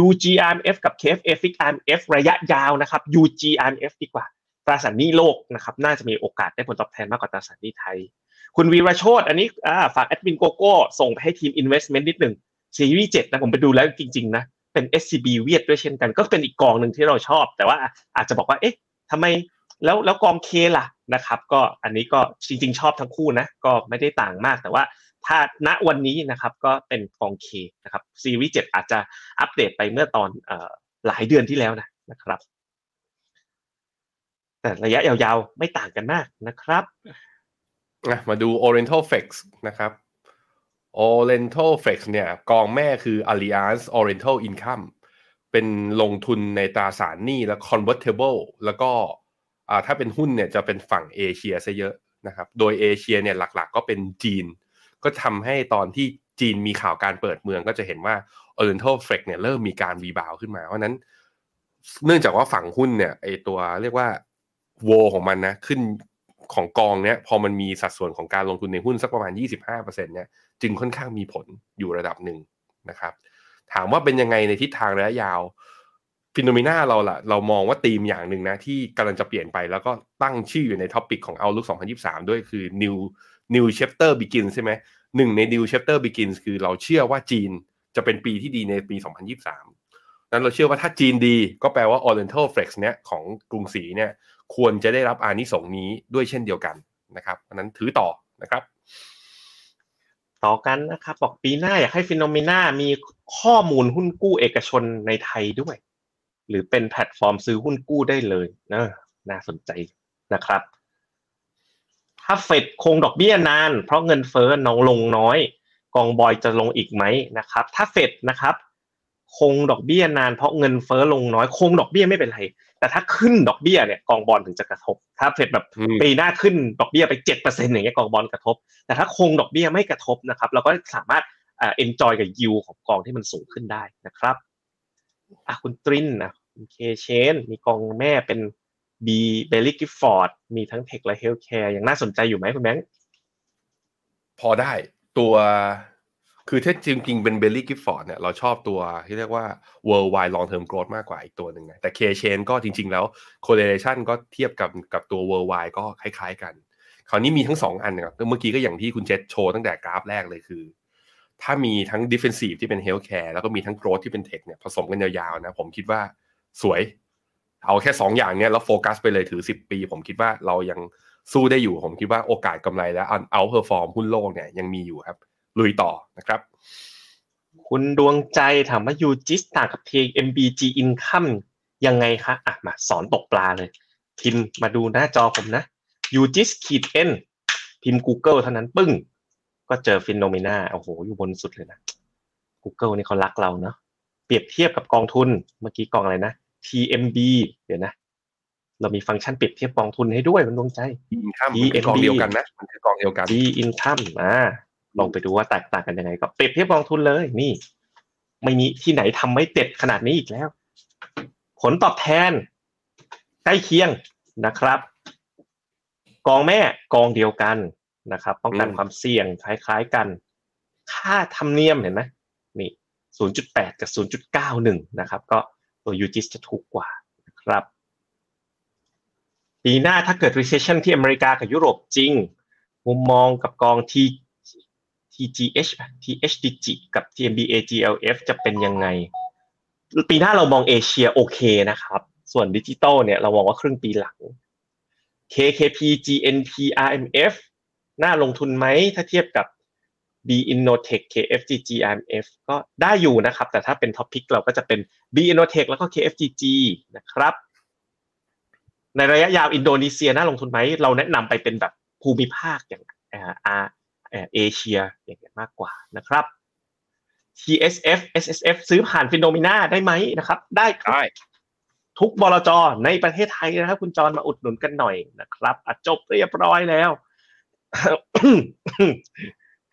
UGRMF กับ KFA Fix RMF ระยะยาวนะครับ UGRMF ดีกว่าตราสารหนี้โลกนะครับ น่าจะมีโอกาสได้ผลตอบแทนมากกว่าตราสารหนี้ไทย คุณวีรโชตอันนี้ฝากแอดมินโกโก้ส่งไปให้ทีม Investment นิดหนึ่งซีรีส์เจ็ดนะผมไปดูแล้วจริงๆนะเป็น SCB เวียดด้วยเช่นกัน ก็เป็นอีกกองหนึ่งที่เราชอบ แต่ว่าอาจจะบอกว่าเอ๊ะทำไม แล้วแล้วกองเคล่ะนะครับ ก็อันนี้ก็จริงๆชอบทั้งคู่นะก็ไม่ได้ต่างมากแต่ว่าถ้าณวันนี้นะครับก็เป็นกองเคนะครับซีรีส์เจ็ดอาจจะอัปเดตไปเมื่อตอนหลายเดือนที่แล้วนะนะครับ แต่ระยะยาวๆ ไม่ต่างกันมากนะครับมาดู Oriental Flex นะครับ Oriental Flex เนี่ยกองแม่คือ Alliance Oriental Income เป็นลงทุนในตราสารหนี้และ convertible แล้วก็ ถ้าเป็นหุ้นเนี่ยจะเป็นฝั่งเอเชียซะเยอะนะครับ โดยเอเชียเนี่ยหลักๆ ก็เป็นจีน ก็ทำให้ตอนที่จีนมีข่าวการเปิดเมืองก็จะเห็นว่า Oriental f l e x เนี่ยเริ่มมีการรีบาวขึ้นมา เพราะนั้น เนื่องจากว่าฝั่งหุ้นเนี่ยไอตัวเรียกว่าโวของมันนะขึ้นของกองเนี่ยพอมันมีสัดส่วนของการลงทุนในหุ้นสักประมาณ 25%เนี่ยจึงค่อนข้างมีผลอยู่ระดับหนึ่งนะครับ ถามว่าเป็นยังไงในทิศทางระยะยาว FINNOMENA เราล่ะ เรามองว่าธีมอย่างหนึ่งนะ ที่กำลังจะเปลี่ยนไปแล้วก็ตั้งชื่ออยู่ใน topic ของ Outlook 2023 ด้วยคือ New New Chapter Begins ใช่ไหมหนึ่งใน New Chapter Begins คือเราเชื่อว่าจีนจะเป็นปีที่ดีในปี 2023 นั้นเราเชื่อว่าถ้าจีนดีก็แปลว่า Oriental Flex เนี้ยของกรุงศรีเนี่ยควรจะได้รับอานิสงส์นี้ด้วยเช่นเดียวกันนะครับเพราะนั้นถือต่อนะครับต่อกันนะครับ บอกปีหน้าอยากให้ฟิโนเมนามีข้อมูลหุ้นกู้เอกชนในไทยด้วย หรือเป็นแพลตฟอร์มซื้อหุ้นกู้ได้เลยนะน่าสนใจนะครับ ถ้าเฟดคงดอกเบี้ยนาน เพราะเงินเฟ้อน้องลงน้อย กองบอยจะลงอีกไหมนะครับ ถ้าเฟดนะครับ คงดอกเบี้ยนานเพราะเงินเฟ้อลงน้อย คงดอกเบี้ยไม่เป็นไรแต่ถ้าขึ้นดอกเบี้ยเนี่ยกองบอลถึงจะกระทบ ถ้าเฟดแบบอืมปีหน้าขึ้นดอกเบี้ยไปเจ็ดเปอร์เซ็นต์อย่างเงี้ยกองบอลกระทบ แต่ถ้าคงดอกเบี้ยไม่กระทบนะครับ เราก็สามารถอ่า enjoy กับยิวของกองที่มันสูงขึ้นได้นะครับอะคุณตรินนะ คุณ K Change มีกองแม่เป็น B Baillie Gifford มีทั้ง tech และ healthcare ยังน่าสนใจอยู่ไหมคุณแบงค์พอได้ตัวคือถ้าจริงๆเป็น Baillie Gifford เนี่ยเราชอบตัวที่เรียกว่า worldwide long term growth มากกว่าอีกตัวหนึ่งนะแต่ K Change ก็จริง ๆ แล้ว correlation ก็เทียบกับกับตัว worldwide ก็คล้าย ๆ กัน คราวนี้มีทั้งสองอันนะครับเมื่อกี้ก็อย่างที่คุณเจษโชว์ตั้งแต่กราฟแรกเลยคือ ถ้ามีทั้ง defensive ที่เป็น healthcare แล้วก็มีทั้ง growth ที่เป็น tech เนี่ยผสมกันยาวๆนะผมคิดว่า สวย เอาแค่สองอย่างเนี้ยแล้วโฟกัสไปเลยถือ 10 ปี ผมคิดว่าเรายังสู้ได้อยู่ ผมคิดว่าโอกาสกำไรและ outperform หุ้นโลกเนี่ยยังมีอยู่ครับ ลุยต่อนะครับ คุณดวงใจถามว่า UGIS ต่างกับ TMBG Income ยังไงคะอะมาสอนตกปลาเลย พิมพ์มาดูหน้าจอผมนะ UGIS ขีด N พิมพ์ Google เท่านั้นปึ้ง ก็เจอ FINNOMENA โอ้โห อยู่บนสุดเลยนะ Google นี่เขารักเราเนาะเปรียบเทียบกับกองทุนเมื่อกี้กองอะไรนะ TMB เดี๋ยวนะ เรามีฟังก์ชันเปรียบเทียบกองทุนให้ด้วยคุณดวงใจอินข้ามมันคือกองเดียวกันนะมันคือกองเดียวกัน D income อ่าลองไปดูว่าแตกต่างกันยังไงก็เปรียบเทียบกองทุนเลยนี่ ไม่มีที่ไหนทำไม่เด็ดขนาดนี้อีกแล้ว ผลตอบแทน ใกล้เคียงนะครับ กองแม่กองเดียวกันนะครับ ป้องกันอืมความเสี่ยงคล้ายๆกัน ค่าธรรมเนียมเห็นไหมนี่ 0.8 กับ 0.91 นะครับ ก็ ตัว UGIS จะถูกกว่านะครับ ปีหน้าถ้าเกิด recession ที่อเมริกากับยุโรปจริง มุมมองกับกอง T TGH THDG กับ TMBA GLF จะเป็นยังไง ปีหน้าเรามองเอเชียโอเคนะครับ ส่วนดิจิตอลเนี่ยเรามองว่าครึ่งปีหลัง KKP GNP RMF น่าลงทุนไหมถ้าเทียบกับ B Innotech KFGG RMF ก็ได้อยู่นะครับ แต่ถ้าเป็น top pick เราก็จะเป็น B Innotech แล้วก็ KFGG นะครับ ในระยะยาวอินโดนีเซียน่าลงทุนไหม เราแนะนำไปเป็นแบบภูมิภาคอย่างเอ่ออาเอ่อเอเชียอย่างเงี้ยมากกว่านะครับ TSF SSF ซื้อผ่าน FINNOMENA ได้ไหมนะครับ ได้ครับได้ทุกบลจในประเทศไทยนะครับ คุณจรมาอุดหนุนกันหน่อยนะครับอะจบเรียบร้อยแล้ว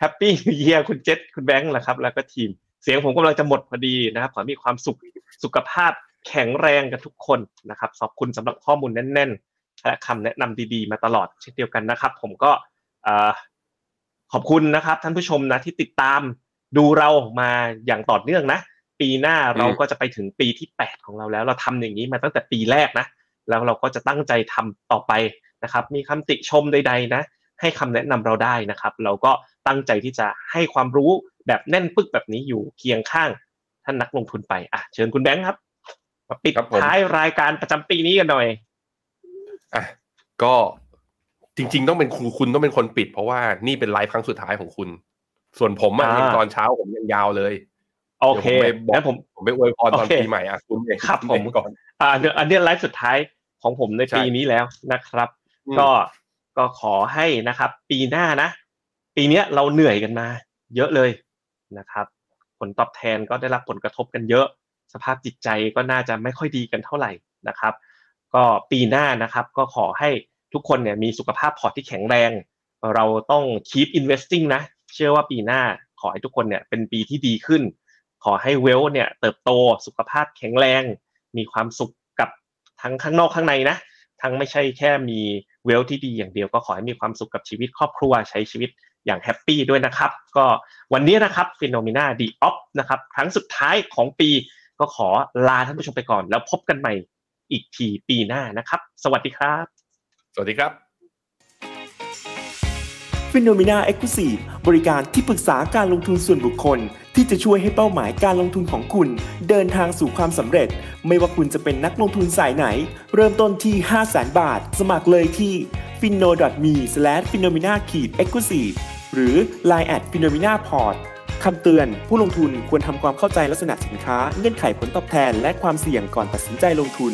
Happy Year คุณเจษคุณแบงค์แหละครับ แล้วก็ทีม เสียงผมกำลังจะหมดพอดีนะครับ ขอให้มีความสุขสุขภาพแข็งแรงกันทุกคนนะครับขอบคุณสำหรับข้อมูลแน่นๆและคำแนะนำดีๆ มาตลอดเช่นเดียวกันนะครับ ผมก็เอ่อขอบคุณนะครับ ท่านผู้ชมนะที่ติดตามดูเรามาอย่างต่อเนื่องนะ ปีหน้าเราก็จะไปถึงปีที่8ของเราแล้ว เราทำอย่างนี้มาตั้งแต่ปีแรกนะ แล้วเราก็จะตั้งใจทำต่อไปนะครับ มีคำติชมใดๆนะ ให้คำแนะนำเราได้นะครับ เราก็ ตั้งใจที่จะให้ความรู้แบบแน่นปึกแบบนี้อยู่เคียงข้างท่านนักลงทุนไปอะเชิญคุณแบงค์ครับมาปิดครับผมท้ายรายการประจำปีนี้กันหน่อยอะก็จริง ๆ ต้องเป็นคุณคุณต้องเป็นคนปิด เพราะว่านี่เป็นไลฟ์ครั้งสุดท้ายของคุณ ส่วนผมอะอ่ายังตอนเช้าผมยังยาวเลยโอเคเดี๋ยวผมไปบอกงั้นผมผมไปอวยพรตอนโอเคปีใหม่อะคุณเองครับณผมเองก่อนอ่าเดี๋ยวอันเนี้ยไลฟ์สุดท้ายของผมในใช่ปีนี้แล้วนะครับอืมก็ก็ขอให้นะครับ ปีหน้านะ ปีเนี้ยเราเหนื่อยกันมา เยอะเลยนะครับ ผลตอบแทนก็ได้รับผลกระทบกันเยอะ สภาพจิตใจก็น่าจะไม่ค่อยดีกันเท่าไหร่นะครับ ก็ปีหน้านะครับก็ขอให้ทุกคนเนี่ยมีสุขภาพพอร์ตที่แข็งแรง เราต้อง keep investing นะ เชื่อว่าปีหน้าขอให้ทุกคนเนี่ยเป็นปีที่ดีขึ้น ขอให้ wealth เนี่ยเติบโตสุขภาพแข็งแรง มีความสุขกับทั้งข้างนอกข้างในนะ ทั้งไม่ใช่แค่มี wealth ที่ดีอย่างเดียวก็ขอให้มีความสุขกับชีวิตครอบครัวใช้ชีวิต อย่าง happy ด้วยนะครับ ก็วันนี้นะครับ FINNOMENA The Opp นะครับครั้งสุดท้ายของปีก็ขอลาท่านผู้ชมไปก่อน แล้วพบกันใหม่อีกทีปีหน้านะครับ สวัสดีครับ สวัสดีครับฟิโนเมนาเอ็กซ์คลูซีฟบริการที่ปรึกษาการลงทุนส่วนบุคคล ที่จะช่วยให้เป้าหมายการลงทุนของคุณ เดินทางสู่ความสำเร็จ ไม่ว่าคุณจะเป็นนักลงทุนสายไหน เริ่มต้นที่ 5 0 0 0 0 0 บาท สมัครเลยที่ f i n o m e f i n o m e n a e x c l u s i v e หรือ line at f i n o m e n a p o r t คำเตือน ผู้ลงทุนควรทำความเข้าใจลักษณะสินค้า เงื่อนไขผลตอบแทน และความเสี่ยงก่อนตัดสินใจลงทุน